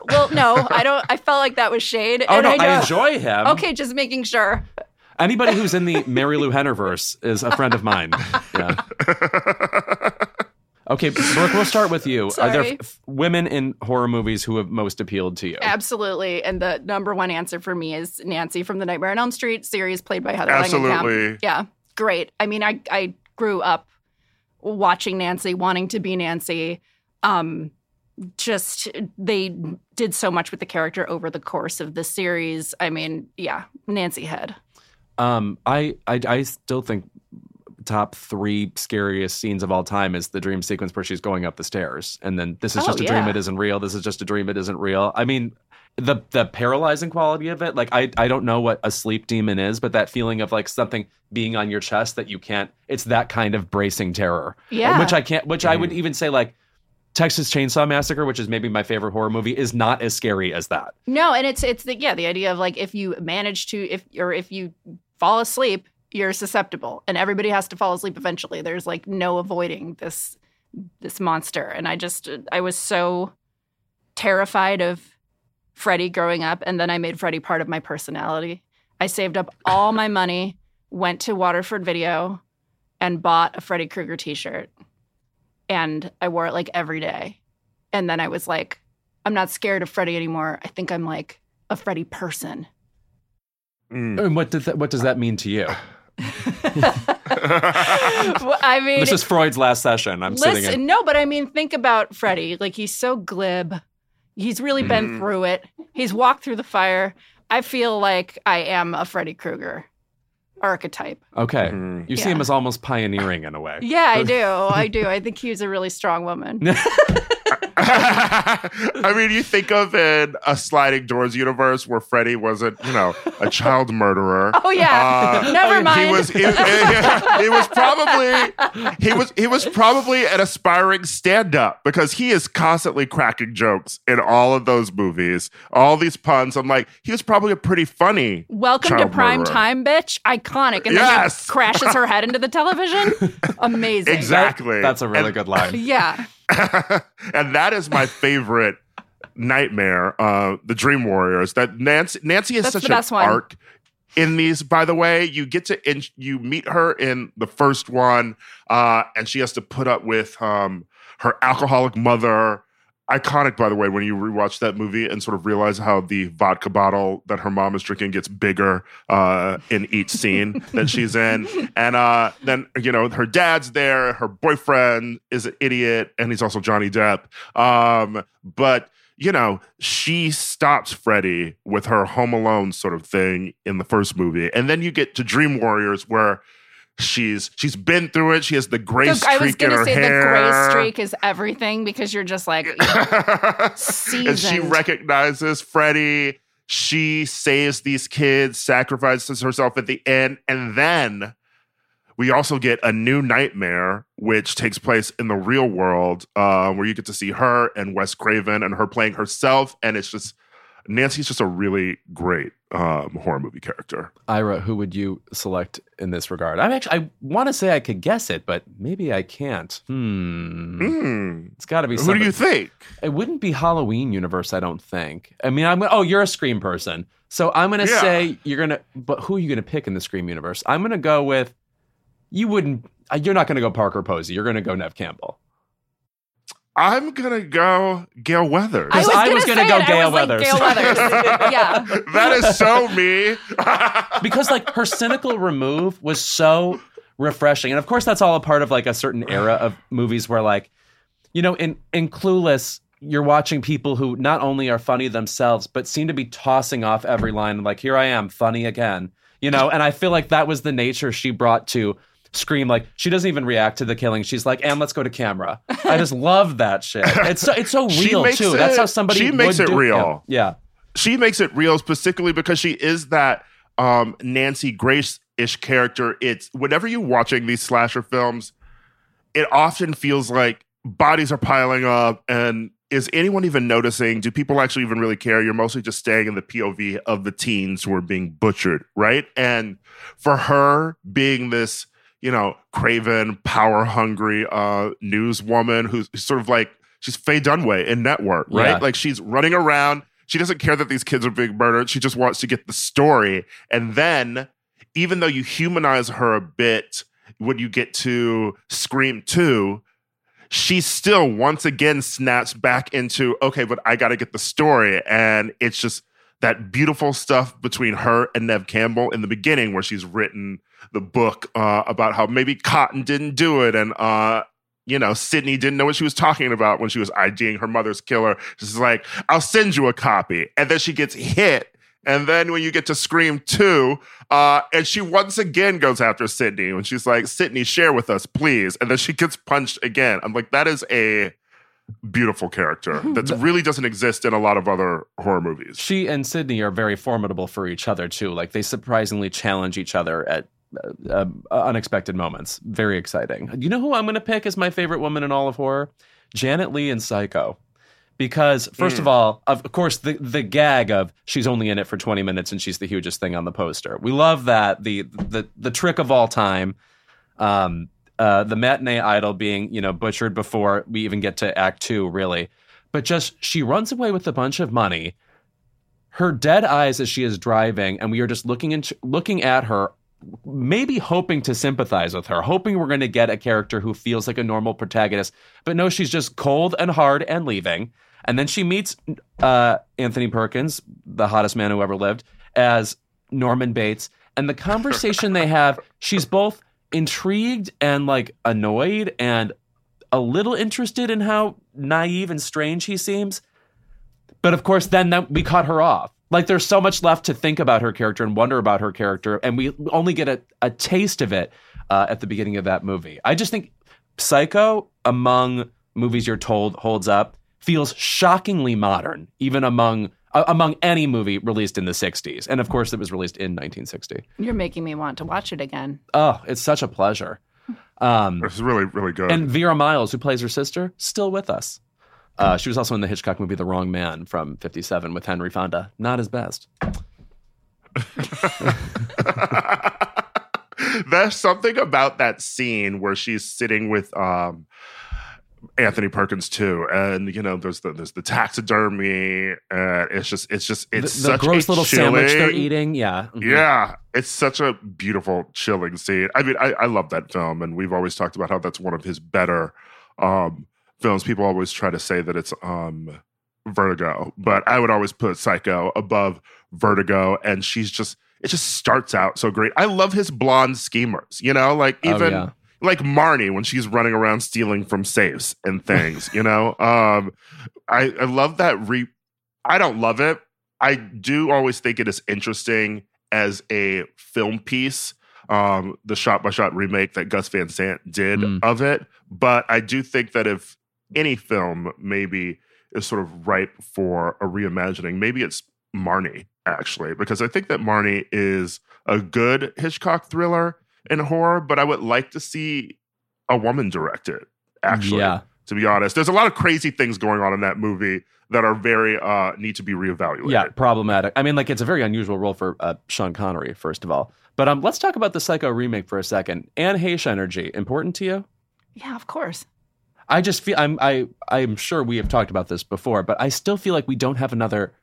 Well, no, I don't. I felt like that was shade. Oh and no, I, I, don't- enjoy him. Okay, just making sure. Anybody who's in the Marilu Hennerverse is a friend of mine. Yeah. Okay, Brook, we'll start with you. Are there Sorry. f- women in horror movies who have most appealed to you? Absolutely. And the number one answer for me is Nancy from the Nightmare on Elm Street series played by Heather Langenkamp. Absolutely. Yeah, great. I mean, I I grew up watching Nancy, wanting to be Nancy. Um, just they did so much with the character over the course of the series. I mean, yeah, Nancy Head. Um, I, I I still think top three scariest scenes of all time is the dream sequence where she's going up the stairs, and then this is Oh, just a dream. It isn't real. This is just a dream. It isn't real. I mean, the the paralyzing quality of it. Like I I don't know what a sleep demon is, but that feeling of like something being on your chest that you can't. It's that kind of bracing terror. Yeah. which I can't. Which I would mm-hmm. even say like. Texas Chainsaw Massacre, which is maybe my favorite horror movie, is not as scary as that. No, and it's it's the yeah the idea of like if you manage to if or if you fall asleep, you're susceptible, and everybody has to fall asleep eventually. There's like no avoiding this this monster, and I just I was so terrified of Freddy growing up, and then I made Freddy part of my personality. I saved up all my money, went to Waterford Video, and bought a Freddy Krueger T-shirt, and I wore it like every day, and then I was like. I'm not scared of Freddy anymore. I think I'm like a Freddy person. Mm. And what does that, what does that mean to you? Well, I mean, This is Freud's last session. I'm sitting in. no, but I mean, think about Freddy. Like he's so glib. He's really been Mhm. through it. He's walked through the fire. I feel like I am a Freddy Krueger archetype. Okay. Mhm. You see him as almost pioneering in a way. Yeah, I do. I do. I think he was a really strong woman. I mean, you think of in a sliding doors universe where Freddy wasn't, you know, a child murderer. Oh yeah. Uh, Never He was. He, he was probably. He was. He was probably an aspiring stand-up because he is constantly cracking jokes in all of those movies. All these puns. I'm like, he was probably a pretty funny. Welcome to prime murderer. time, bitch. Iconic. And then Yes. crashes her head into the television. Amazing. Exactly. That's a really And- good line. Yeah. and that is my favorite nightmare. Uh, the Dream Warriors. That Nancy. Nancy is That's such an one. arc in these. By the way, you get to in, you meet her in the first one, uh, and she has to put up with um, her alcoholic mother. Iconic, by the way, when you rewatch that movie and sort of realize how the vodka bottle that her mom is drinking gets bigger uh, in each scene that she's in. And uh, then, you know, her dad's there, her boyfriend is an idiot, and he's also Johnny Depp. Um, but, you know, she stops Freddy with her Home Alone sort of thing in the first movie. And then you get to Dream Warriors where she's she's been through it. She has the gray The- I was streak gonna her say hair. the gray streak is everything because you're just like seasoned. and she recognizes Freddy. She saves these kids, sacrifices herself at the end, and then we also get a new nightmare, which takes place in the real world, uh, where you get to see her and Wes Craven and her playing herself, and it's just Nancy's just a really great um, horror movie character. Ira, who would you select in this regard? I'm actually I want to say I could guess it, but maybe I can't. Hmm. Hmm. It's got to be. Who do you think? It wouldn't be Halloween universe, I don't think. I mean, I'm oh, you're a Scream person, so I'm gonna Yeah. say you're gonna. But who are you gonna pick in the Scream universe? I'm gonna go with. You wouldn't. uh, You're not gonna go Parker Posey. You're gonna go Nev Campbell. I'm gonna go Gale Weathers. I was I was gonna say go it. I Gale was like, Gale Weathers. yeah. that is so me. because like her cynical remove was so refreshing and of course that's all a part of like a certain era of movies where like you know in in clueless you're watching people who not only are funny themselves but seem to be tossing off every line like here i am funny again you know and i feel like that was the nature she brought to scream like she doesn't even react to the killing she's like and let's go to camera i just love that shit it's so it's so real too that's how somebody she makes it real. yeah, yeah. she makes it real particularly because she is that um Nancy Grace ish character. It's whenever you're watching these slasher films, it often feels like bodies are piling up and is anyone even noticing? Do people actually even really care? You're mostly just staying in the POV of the teens who are being butchered, right? And for her being this, you know, craven, power hungry uh newswoman who's sort of like she's Faye Dunaway in Network, right? Yeah. Like she's running around. She doesn't care that these kids are being murdered. She just wants to get the story. And then, even though you humanize her a bit when you get to Scream 2, she still once again snaps back into, okay, but I got to get the story. And it's just that beautiful stuff between her and Nev Campbell in the beginning, where she's written the book uh, about how maybe Cotton didn't do it. And, uh, you know, Sidney didn't know what she was talking about when she was IDing her mother's killer. She's like, I'll send you a copy. And then she gets hit. And then when you get to Scream 2, uh, and she once again goes after Sidney when she's like, Sidney, share with us, please. And then she gets punched again. I'm like, that is a beautiful character that really doesn't exist in a lot of other horror movies. she and Sidney are very formidable for each other too. Like they surprisingly challenge each other at uh, uh, unexpected moments. Very exciting. You know who I'm going to pick as my favorite woman in all of horror? Janet Leigh in Psycho. Because first of all, of course, the the gag of she's only in it for 20 minutes and she's the hugest thing on the poster. We love that. The the the trick of all time. Um, uh, the matinee idol being you know butchered before we even get to Act Two, really. But just she runs away with a bunch of money her dead eyes as she is driving, and we are just looking into looking at her, maybe hoping to sympathize with her, hoping we're going to get a character who feels like a normal protagonist. But no, she's just cold and hard and leaving. And then she meets uh, Anthony Perkins, the hottest man who ever lived, as Norman Bates. And the conversation they have, she's both intrigued and like annoyed and a little interested in how naive and strange he seems. But of course, then that, we cut her off. Like there's so much left to think about her character and wonder about her character, and we only get a, a taste of it uh, at the beginning of that movie. I just think Psycho, among movies you're told holds up, feels shockingly modern, even among uh, among any movie released in the 60s. And of course, it was released in 1960. You're making me want to watch it again. Oh, it's such a pleasure. Um, It's really, really good. and Vera Miles, who plays her sister, still with us. Uh, she was also in the Hitchcock movie The Wrong Man from 57 with Henry Fonda. Not his best. There's something about that scene where she's sitting with um, Anthony Perkins too, and you know, there's the there's the taxidermy, and it's just it's just it's the such gross a little sandwich they're eating. Yeah. Mhm. Yeah, it's such a beautiful, chilling scene. I mean, I, I love that film, and we've always talked about how that's one of his better um, films. People always try to say that it's um, Vertigo, but I would always put Psycho above Vertigo, and she's just it just starts out so great. I love his blonde schemers, you know, like Oh, even yeah. like Marnie when she's running around stealing from safes and things, you know. Um, I I love that re. I don't love it. I do always think it is interesting as a film piece. Um, the shot by shot remake that Gus Van Sant did Mm. of it, but I do think that if any film maybe is sort of ripe for a reimagining, maybe it's Marnie actually, because I think that Marnie is a good Hitchcock thriller. in horror, but I would like to see a woman direct it. Actually, Yeah. to be honest, there's a lot of crazy things going on in that movie that are very uh need to be reevaluated. Yeah, problematic. I mean, like it's a very unusual role for uh, Sean Connery, first of all. But um, let's talk about the Psycho remake for a second. Anne Heche energy important to you? Yeah, of course. I just feel I'm I I'm sure we have talked about this before, but I still feel like we don't have another.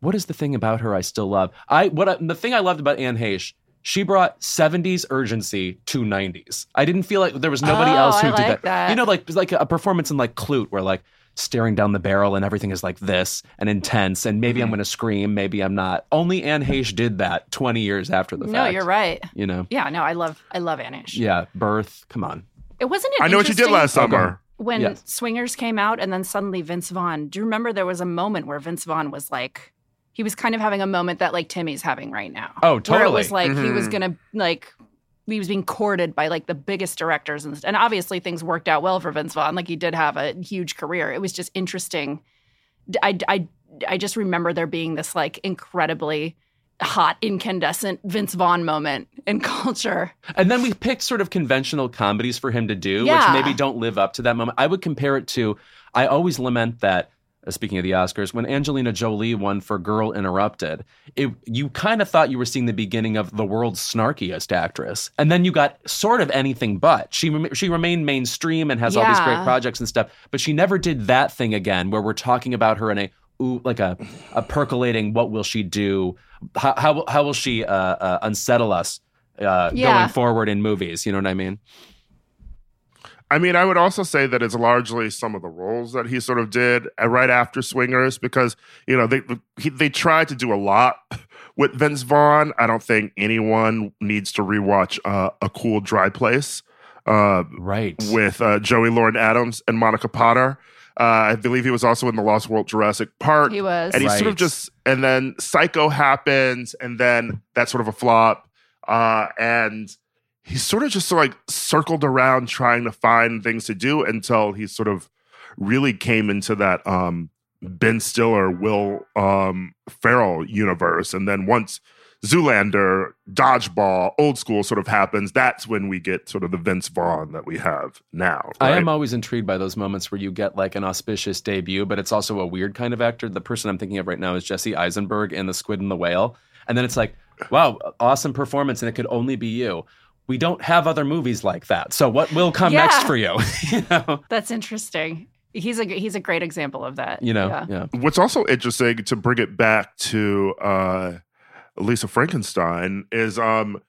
What is the thing about her I still love? I what I, the thing I loved about Anne Heche. She brought 70s urgency to 90s. I didn't feel like there was nobody Oh, else who I did like that. that. You know, like like a performance in like Klute, where like staring down the barrel and everything is like this and intense, and maybe I'm Mm-hmm. going to scream, maybe I'm not. Only Anne Heche did that 20 years after the No, fact. you're right. You know, Yeah, no, I love I love Anne Heche. yeah, birth. Come on. It wasn't. It I know what you did last summer. when Yes. Swingers came out, and then suddenly Vince Vaughn. Do you remember there was a moment where Vince Vaughn was like, he was kind of having a moment that like Timmy's having right now. Oh, totally. Where it was like he was Mhm. gonna like. He was being courted by like the biggest directors, and, and obviously things worked out well for Vince Vaughn. Like he did have a huge career. It was just interesting. I I I just remember there being this like incredibly hot, incandescent Vince Vaughn moment in culture. And then we picked sort of conventional comedies for him to do, Yeah. which maybe don't live up to that moment. I would compare it to, I always lament that, uh, speaking of the Oscars, when Angelina Jolie won for Girl Interrupted, it, you kind of thought you were seeing the beginning of the world's snarkiest actress. And then you got sort of anything but. She, she remained mainstream and has all these great projects and stuff, but she never did that thing again where we're talking about her in a, like a, a percolating, what will she do? How, how, will- how will she uh, uh, unsettle us? uh, Yeah. going forward in movies. You know what I mean? I mean, I would also say that it's largely some of the roles that he sort of did uh, right after Swingers because you know they he, they tried to do a lot with Vince Vaughn. I don't think anyone needs to rewatch uh, a Cool Dry Place uh, Right. with uh, Joey Lauren Adams and Monica Potter. Uh, I believe he was also in the Lost World Jurassic Park. He was. and he's sort of just and then psycho happens and then that's sort of a flop uh and he's sort of just sort of like circled around trying to find things to do until he sort of really came into that um ben stiller will um farrell universe and then once zoolander dodgeball old school sort of happens that's when we get sort of the vince vaughn that we have now I am always intrigued by those moments where you get like an auspicious debut, but it's also a weird kind of actor. The person I'm thinking of right now is Jesse Eisenberg in The Squid and the Whale. And then it's like, wow, awesome performance, and it could only be you. We don't have other movies like that. So what will come Yeah. next for you? you know? That's interesting. He's a he's a great example of that. You know? Yeah. Yeah. What's also interesting to bring it back to uh, Lisa Frankenstein is um,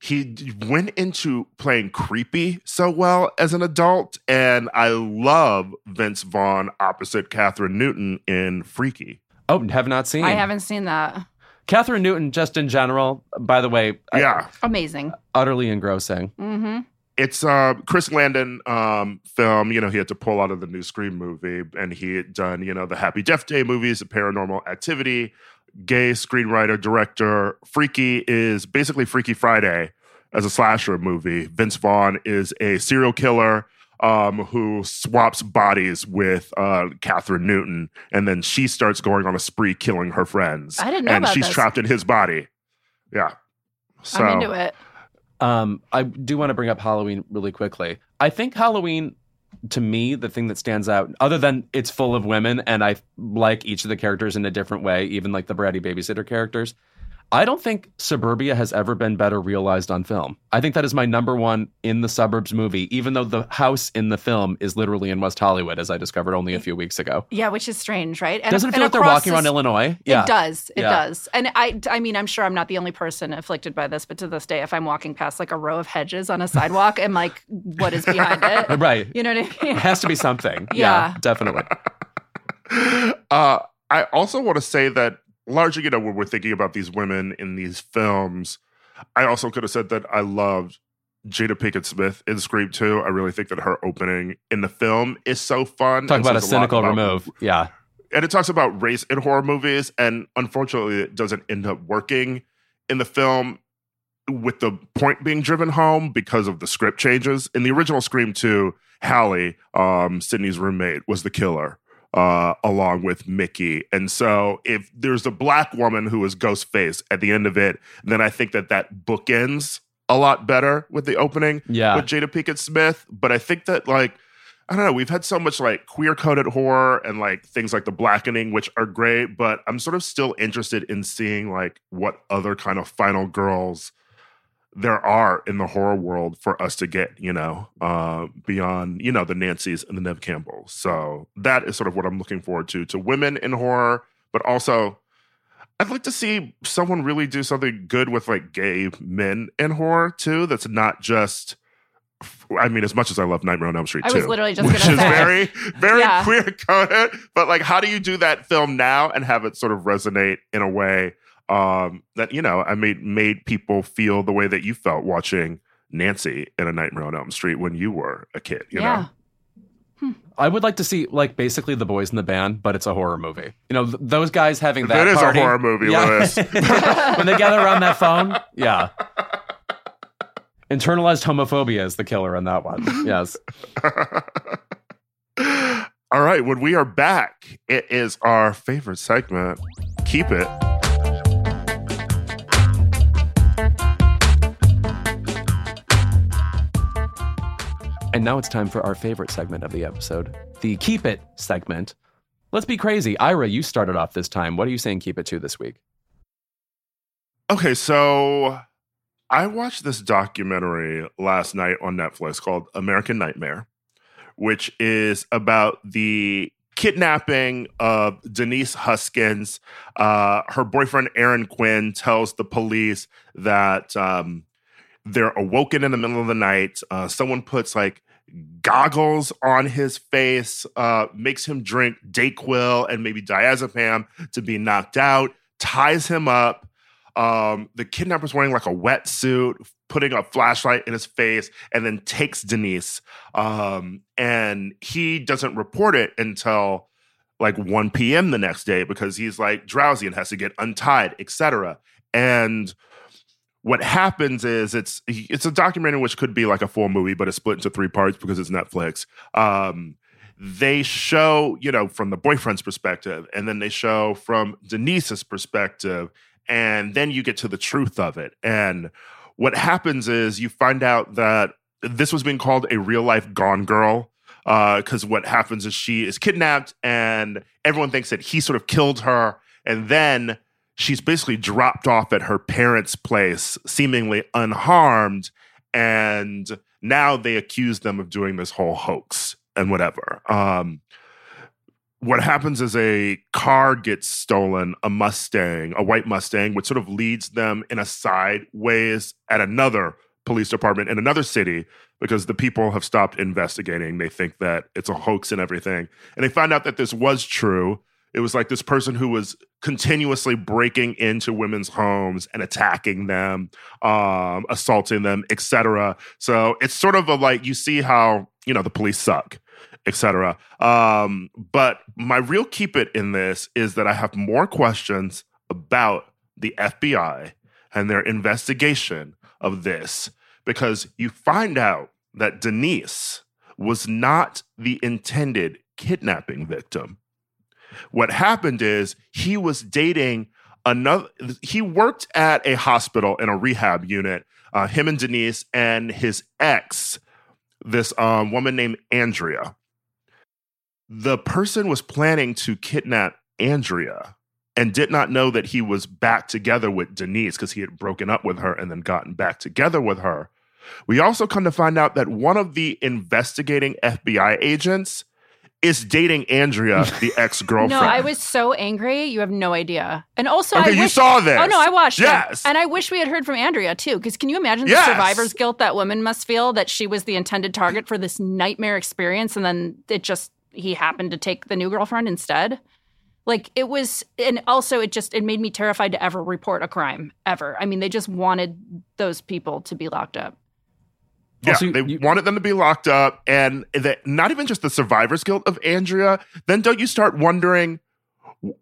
he went into playing creepy so well as an adult, and I love Vince Vaughn opposite Kathryn Newton in Freaky. Oh, have not seen. I haven't seen that. Kathryn Newton, just in general, by the way, I- Yeah, Amazing. utterly engrossing. Mm-hmm. it's uh, Chris Landon um, film. You know, he had to pull out of the new Scream movie, and he had done you know the Happy Death Day movies, the Paranormal Activity. Gay screenwriter director. Freaky is basically Freaky Friday as a slasher movie. Vince Vaughn is a serial killer um, who swaps bodies with uh, Kathryn Newton, and then she starts going on a spree killing her friends. I didn't know and about she's this. trapped in his body. Yeah. So I'm into it. Um, I do want to bring up Halloween really quickly. I think Halloween, to me, the thing that stands out, other than it's full of women, and I like each of the characters in a different way, even like the bratty babysitter characters. I don't think suburbia has ever been better realized on film. I think that is my number one in the suburbs movie, even though the house in the film is literally in West Hollywood, as I discovered only a few weeks ago. Yeah, which is strange, right? And, Doesn't it feel like they're across walking around this- Illinois? Yeah. It does. It Yeah. does. And I, I mean, I'm sure I'm not the only person afflicted by this, but to this day, if I'm walking past like a row of hedges on a sidewalk, I'm like, what is behind it? Right. You know what I mean? It has to be something. Yeah. definitely. uh, I also want to say that largely, you know, when we're thinking about these women in these films, I also could have said that I loved Jada Pinkett Smith in Scream 2. I really think that her opening in the film is so fun. Talk about a cynical about- remove. Yeah. And it talks about race in horror movies, and unfortunately, it doesn't end up working in the film with the point being driven home because of the script changes. In the original Scream 2, Hallie, um, Sidney's roommate, was the killer. Uh, along with Mickey, and so if there's a black woman who is Ghostface at the end of it, then I think that that bookends a lot better with the opening Yeah. with Jada Pinkett Smith. But I think that like I don't know, we've had so much like queer coded horror and like things like The Blackening, which are great, but I'm sort of still interested in seeing like what other kind of final girls there are in the horror world for us to get, you know, uh, beyond, you know, the Nancys and the Nev Campbells. So that is sort of what I'm looking forward to, to women in horror, but also I'd like to see someone really do something good with like gay men in horror too. That's not just. I mean, as much as I love Nightmare on Elm Street I too, was literally just which is say. very, very Yeah. queer coded. But like, how do you do that film now and have it sort of resonate in a way um, that you know, I made made people feel the way that you felt watching Nancy in A Nightmare on Elm Street when you were a kid. You yeah. know, I would like to see like basically the boys in the band, but it's a horror movie. You know, th- those guys having that. That is a horror movie, Yeah. Louis. when they gather around that phone, yeah. Internalized homophobia is the killer in that one. Yes. All right, when we are back, it is our favorite segment. Keep it. And now it's time for our favorite segment of the episode, the Keep It segment. Let's be crazy. Ira, you started off this time. What are you saying keep it to this week? Okay, so I watched this documentary last night on Netflix called American Nightmare, which is about the kidnapping of Denise Huskins. Uh, her boyfriend, Aaron Quinn, tells the police that um, they're awoken in the middle of the night. Uh, someone puts like goggles on his face, uh, makes him drink Dayquil and maybe diazepam to be knocked out, ties him up. Um, the kidnapper's wearing like a wetsuit, putting a flashlight in his face, and then takes Denise. Um, and he doesn't report it until like 1 p.m. the next day because he's like drowsy and has to get untied, etc. And what happens is it's it's a documentary which could be like a full movie, but it's split into three parts because it's Netflix. Um, they show, you know, from the boyfriend's perspective, and then they show from Denise's perspective, and then you get to the truth of it. And what happens is you find out that this was being called a real life Gone Girl. Because what happens is she is kidnapped, and everyone thinks that he sort of killed her, and then she's basically dropped off at her parents' place, seemingly unharmed. And now they accuse them of doing this whole hoax and whatever. Um, what happens is a car gets stolen, a Mustang, a white Mustang, which sort of leads them in a sideways at another police department in another city because the people have stopped investigating. They think that it's a hoax and everything. And they find out that this was true. It was like this person who was continuously breaking into women's homes and attacking them, um, assaulting them, etc. So it's sort of a like you see how you know the police suck, etc. Um, but my real keep it in this is that I have more questions about the FBI and their investigation of this because you find out that Denise was not the intended kidnapping victim. What happened is he was dating another, he worked at a hospital in a rehab unit, uh, him and Denise and his ex, this um, woman named Andrea. The person was planning to kidnap Andrea and did not know that he was back together with Denise because he had broken up with her and then gotten back together with her. We also come to find out that one of the investigating FBI agents is dating Andrea, the ex girlfriend. No, I was so angry. You have no idea. And also, Okay, I you wish, saw this. Oh no, I watched Yes. it, and I wish we had heard from Andrea too. Because can you imagine the Yes. survivor's guilt that woman must feel that she was the intended target for this nightmare experience, and then it just he happened to take the new girlfriend instead. Like it was, and also it just it made me terrified to ever report a crime ever. I mean, they just wanted those people to be locked up. Yeah, Also, they you- wanted them to be locked up, and that not even just the survivor's guilt of Andrea. Then don't you start wondering?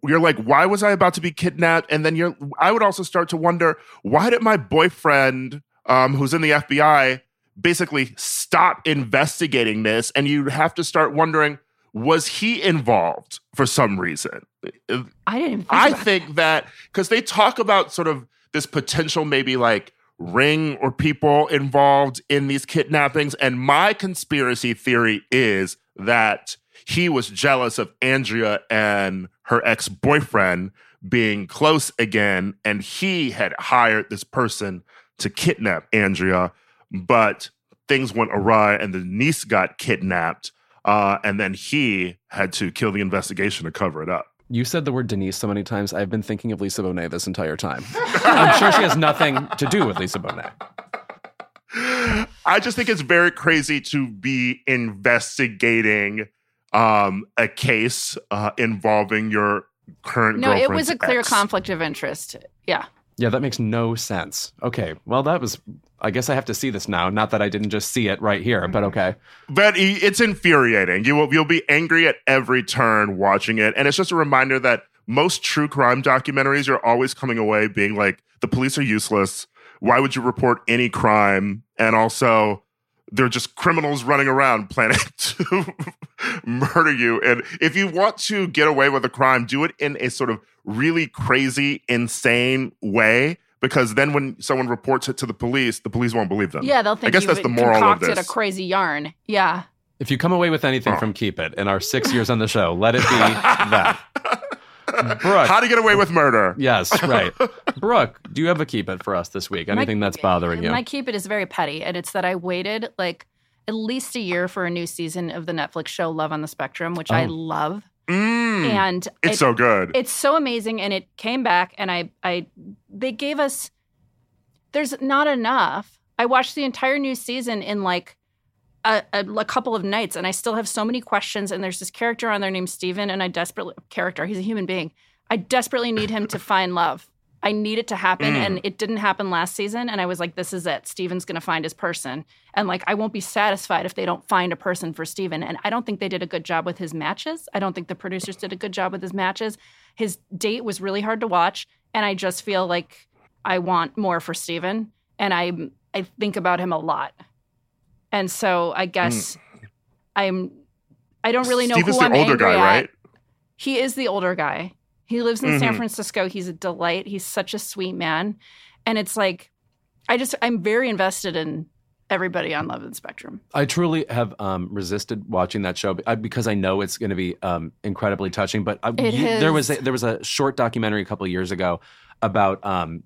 You're like, why was I about to be kidnapped? And then you're. I would also start to wonder why did my boyfriend, um, who's in the FBI, basically stop investigating this? And you have to start wondering, was he involved for some reason? I didn't. Think I think that because they talk about sort of this potential, maybe like ring or people involved in these kidnappings. And my conspiracy theory is that he was jealous of Andrea and her ex boyfriend being close again. And he had hired this person to kidnap Andrea, but things went awry and Denise got kidnapped. Uh, and then he had to kill the investigation to cover it up. You said the word Denise so many times. I've been thinking of Lisa Bonet this entire time. I'm sure she has nothing to do with Lisa Bonet. I just think it's very crazy to be investigating um, a case uh, involving your current. No, it was a clear ex. conflict of interest. Yeah. Yeah, that makes no sense. Okay, well, that was. I guess I have to see this now. Not that I didn't just see it right here, but mm-hmm. okay. But it's infuriating. You will you'll be angry at every turn watching it, and it's just a reminder that most true crime documentaries are always coming away being like the police are useless. Why would you report any crime? And also, they're just criminals running around planning to murder you. And if you want to get away with a crime, do it in a sort of really crazy, insane way. Because then when someone reports it to the police, the police won't believe them. Yeah, they'll think I guess you that's the moral of concocted this. a crazy yarn. Yeah. If you come away with anything Oh. from Keep It in our six years on the show, let it be that. Brook. How to get away with murder. Yes, right. Brook, do you have a Keep It for us this week? Anything that's bothering you? My keep it is very petty, and it's that I waited like at least a year for a new season of the Netflix show Love on the Spectrum, which I Oh. love. Mm, And it's it- so good. it's so amazing and it came back and i i they gave us there's not enough i watched the entire new season in like a, a, a couple of nights and i still have so many questions and there's this character on there named steven and i desperately character he's a human being. I desperately need him to find love. I need it to happen Mm. and it didn't happen last season and i was like this is it. Steven's gonna find his person. And like i won't be satisfied if they don't find a person for steven and i don't think they did a good job with his matches. I don't think the producers did a good job with his matches. His date was really hard to watch and i just feel like i want more for steven and i i think about him a lot and so i guess i'm i don't really know Steve who is i'm older angry guy, at. right? he is the older guy he lives in san Mhm. francisco he's a delight he's such a sweet man and it's like i just i'm very invested in everybody on love and spectrum I truly have um, resisted watching that show because I know it's going to be um, incredibly touching. But I, It you- there was a, there was a short documentary a couple of years ago about um,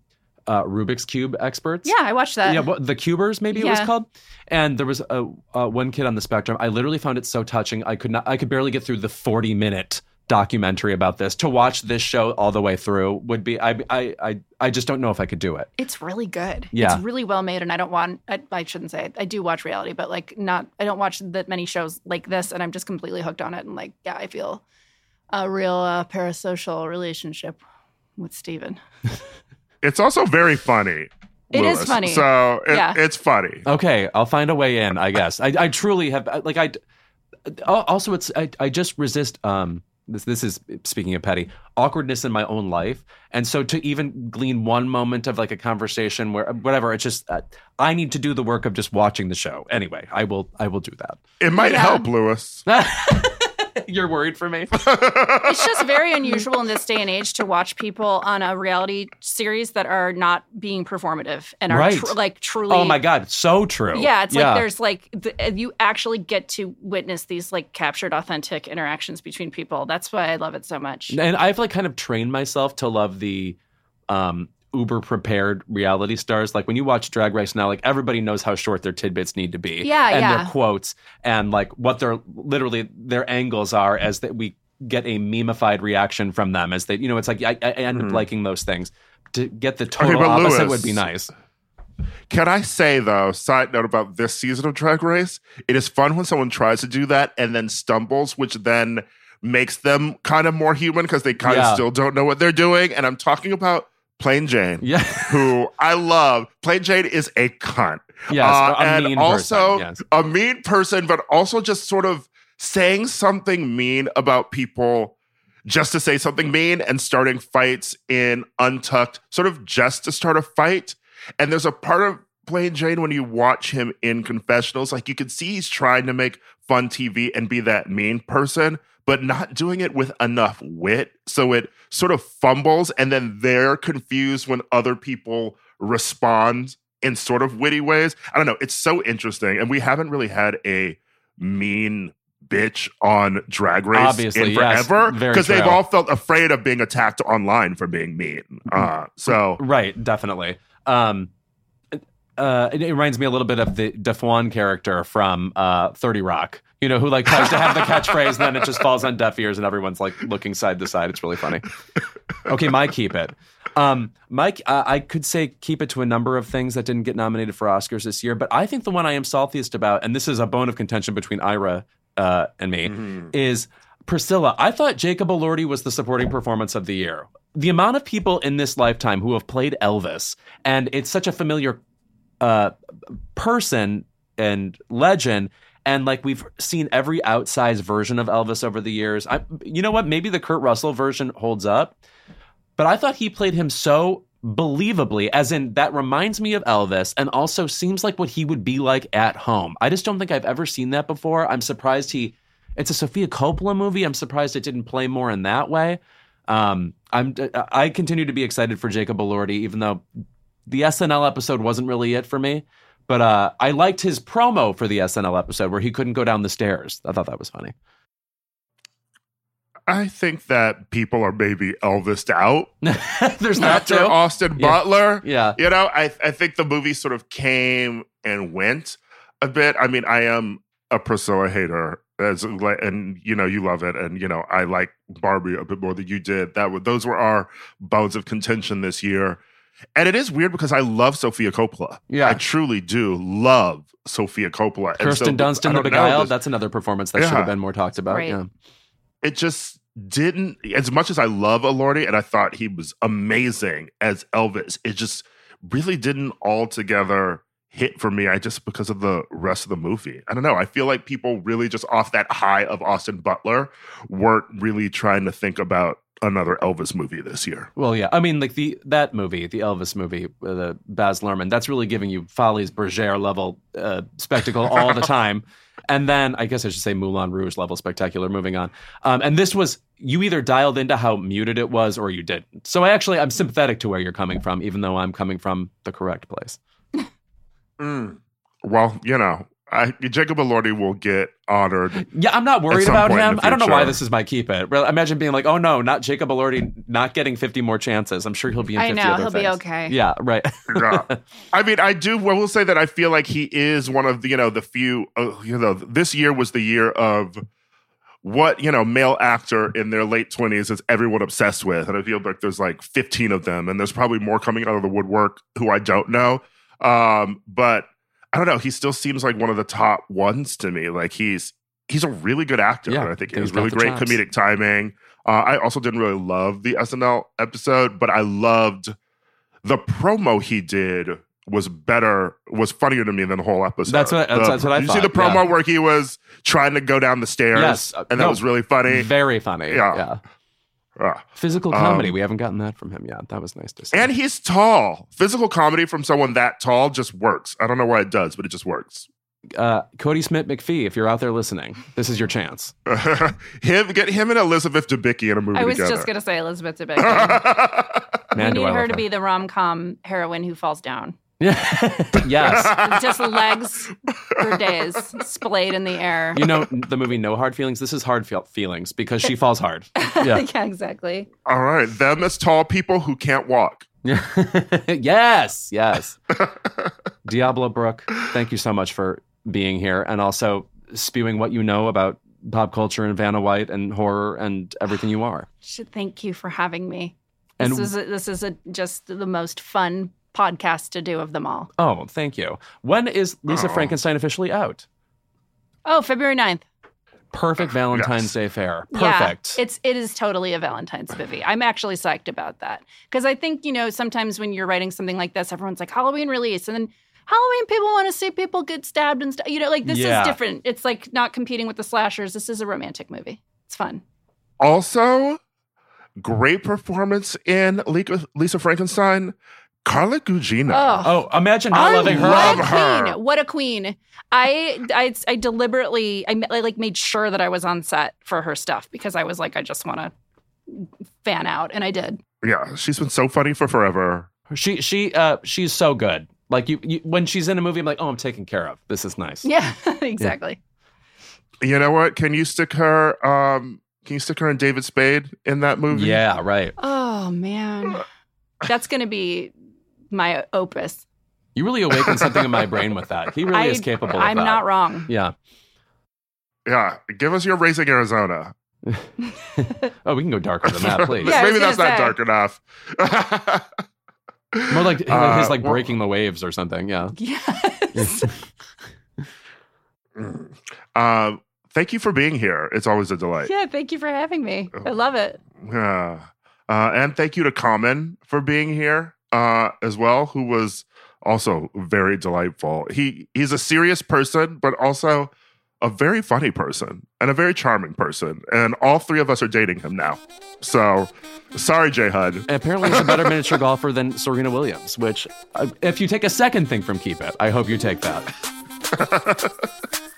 uh, Rubik's cube experts. yeah i watched that yeah, what, the Cubers maybe it was called. And there was a uh, one kid on the spectrum. I literally found it so touching. I could not. I could barely get through the forty minute documentary about this. To watch this show all the way through would be. I I I, I just don't know if I could do it. It's really good. Yeah. It's really well made. And I don't want, I, I shouldn't say it. I do watch reality, but like not, I don't watch that many shows like this. And I'm just completely hooked on it. And like, yeah, I feel a real uh, parasocial relationship with Steven. It's also very funny. It is Louis. funny. So it, Yeah. it's funny. Okay, I'll find a way in. I guess. I, I truly have. Like I. Also, it's I, I just resist. Um, this this is speaking of petty awkwardness in my own life, and so to even glean one moment of like a conversation where whatever, it's just uh, I need to do the work of just watching the show. Anyway, I will I will do that. It might Yeah. help, Louis. You're worried for me? It's just very unusual in this day and age to watch people on a reality series that are not being performative and are Right. tr- like truly. Oh my god, so true. Yeah, it's like there's like the, you actually get to witness these like captured, authentic interactions between people. That's why I love it so much. and I've like kind of trained myself to love the um uber prepared reality stars like when you watch drag race now like everybody knows how short their tidbits need to be Yeah, and yeah. their quotes and like what their literally their angles are as that we get a memeified reaction from them as they you know it's like i, I end up Mhm. liking those things to get the total but opposite Louis- would be nice Can I say though, side note about this season of Drag Race, it is fun when someone tries to do that and then stumbles, which then makes them kind of more human because they kind Yeah. of still don't know what they're doing. And I'm talking about Plain Jane, yeah who I love. Plain Jane is a cunt. yes Uh, and also person, yes. a mean person, but also just sort of saying something mean about people just to say something mean and starting fights in Untucked, sort of just to start a fight. And there's a part of Plain Jane when you watch him in confessionals, like you can see he's trying to make fun TV and be that mean person, but not doing it with enough wit. So it sort of fumbles, and then they're confused when other people respond in sort of witty ways. I don't know. It's so interesting. And we haven't really had a mean bitch on Drag Race Obviously, in forever because they've all felt afraid of being attacked online for being mean. Uh, so Right, definitely. Um, uh, it, it reminds me a little bit of the D'Fwan character from uh, Thirty Rock. You know, who like tries to have the catchphrase, and then it just falls on deaf ears, and everyone's like looking side to side. It's really funny. Okay, my keep it. Um, Mike, uh, I could say keep it to a number of things that didn't get nominated for Oscars this year, but I think the one I am saltiest about, and this is a bone of contention between Ira uh, and me, is Priscilla. I thought Jacob Elordi was the supporting performance of the year. The amount of people in this lifetime who have played Elvis, and it's such a familiar uh, person and legend. And like we've seen every outsized version of Elvis over the years. I, you know what? Maybe the Kurt Russell version holds up, but I thought he played him so believably, as in that reminds me of Elvis, and also seems like what he would be like at home. I just don't think I've ever seen that before. I'm surprised he. It's a Sofia Coppola movie. I'm surprised it didn't play more in that way. Um, I'm. I continue to be excited for Jacob Elordi, even though the SNL episode wasn't really it for me. But uh, I liked his promo for the SNL episode where he couldn't go down the stairs. I thought that was funny. I think that people are maybe Elvised out There's that after too. Austin Yeah. Butler. Yeah. You know, I I think the movie sort of came and went a bit. I mean, I am a Priscilla hater, as and you know, you love it, and you know, I like Barbie a bit more than you did. That those were our bones of contention this year. And it is weird because I love Sofia Coppola. Yeah. I truly do love Sofia Coppola. And Kirsten so, Dunst in The Beguiled, that's another performance that should have been more talked about. Right. Yeah. it just didn't as much as I love Elordi and I thought he was amazing as Elvis, it just really didn't altogether hit for me. I just because of the rest of the movie. I don't know. I feel like people really just off that high of Austin Butler weren't really trying to think about another Elvis movie this year. Well, yeah. I mean, like the that movie, the Elvis movie, uh, the Baz Luhrmann. That's really giving you Folies Bergère level uh, spectacle all the time. And then I guess I should say Moulin Rouge level spectacular. Moving on. Um, and this was you either dialed into how muted it was or you didn't. So I actually I'm sympathetic to where you're coming from, even though I'm coming from the correct place. Well, you know, I Jacob Elordi will get honored. Yeah, I'm not worried about him. I don't know why this is my keep it. Well, Imagine being like, oh no, not Jacob Elordi, not getting 50 more chances. I'm sure he'll be in 50 I know other he'll be okay. Yeah, right. Yeah. I mean, I do. I will say that I feel like he is one of the, you know, the few. Uh, you know, this year was the year of what you know, male actor in their late twenties is everyone obsessed with, and I feel like there's like 15 of them, and there's probably more coming out of the woodwork who I don't know. Um, but I don't know. He still seems like one of the top ones to me. Like he's he's a really good actor. Yeah, I think he he's has really great chops. comedic timing. Uh, I also didn't really love the SNL episode, but I loved the promo he did was better was funnier to me than the whole episode. That's what- that's- The- that's what I thought. You see the promo yeah. where he was trying to go down the stairs, Yes, uh, and that no, was really funny. Very funny. Yeah. Yeah. Ah. Physical comedy. Um, we haven't gotten that from him yet. That was nice to see. And he's tall. Physical comedy from someone that tall just works. I don't know why it does, but it just works. uh, Kodi Smit-McPhee, if you're out there listening, this is your chance. him get him and Elizabeth Debicki in a movie I was together. just gonna say Elizabeth Debicki. Man, we need I her to be the rom com heroine who falls down. yes. Just legs for days, splayed in the air. You know the movie No Hard Feelings. This is hard feel- feelings because she falls hard. Yeah. yeah, exactly. All right, them as tall people who can't walk. yes, yes. Diablo Brook, thank you so much for being here and also spewing what you know about pop culture and Vanna White and horror and everything you are. Thank you for having me. And- This is a, this is a, just the most fun podcast to do of them all. Oh, thank you. When is Lisa Oh. Frankenstein officially out? Oh, February 9th. Perfect Valentine's Yes. Day fare. Yeah, Perfect. it's it is totally a Valentine's movie. I'm actually psyched about that because I think you know sometimes when you're writing something like this, everyone's like Halloween release, and then Halloween people want to see people get stabbed and stuff. You know, like this Yeah. is different. It's like not competing with the slashers. This is a romantic movie. It's fun. Also, great performance in Lisa, Lisa Frankenstein. Carla Gugino. oh, imagine not I loving her. love what a her. queen! What a queen! I, I, I deliberately, I, I like made sure that I was on set for her stuff because I was like, I just want to fan out, and I did. Yeah, she's been so funny for forever. She she uh she's so good. Like you, you, when she's in a movie, I'm like, oh, I'm taken care of. This is nice. Yeah, exactly. You know what? Can you stick her? Um, can you stick her and David Spade in that movie? Yeah, right. Oh man, that's gonna be my opus. You really awakened something in my brain with that. He really I, is capable of I'm that. not wrong. Yeah. Yeah. Give us your Raising Arizona. oh, we can go darker than that, please. Yeah, Maybe that's gonna not say. dark enough. More like his, Uh, his like well- breaking the waves or something. Yeah. Yes. um, thank you for being here. It's always a delight. yeah. Thank you for having me. I love it. Yeah. Uh, and thank you to Common for being here uh, as well, who was also very delightful. He he's a serious person, but also a very funny person and a very charming person. And all three of us are dating him now. So sorry, J Hud. And apparently, he's a better miniature golfer than Serena Williams. Which, uh, if you take a second thing from Keep It, I hope you take that.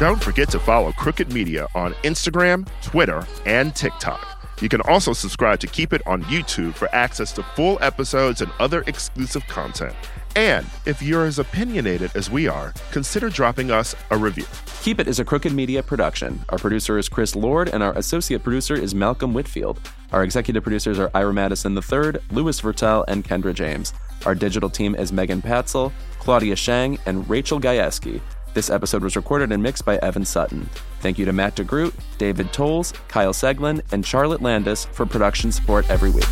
Don't forget to follow Crooked Media on Instagram, Twitter, and TikTok. You can also subscribe to Keep It on YouTube for access to full episodes and other exclusive content. And if you're as opinionated as we are, consider dropping us a review. Keep It is a Crooked Media production. Our producer is Chris Lord, and our associate producer is Malcolm Whitfield. Our executive producers are Ira Madison III, Louis Virtel, and Kendra James. Our digital team is Megan Patzel, Claudia Shang, and Rachel Gajewski. This episode was recorded and mixed by Evan Sutton. Thank you to Matt DeGroot, David Tolles, Kyle Seglin, and Charlotte Landis for production support every week.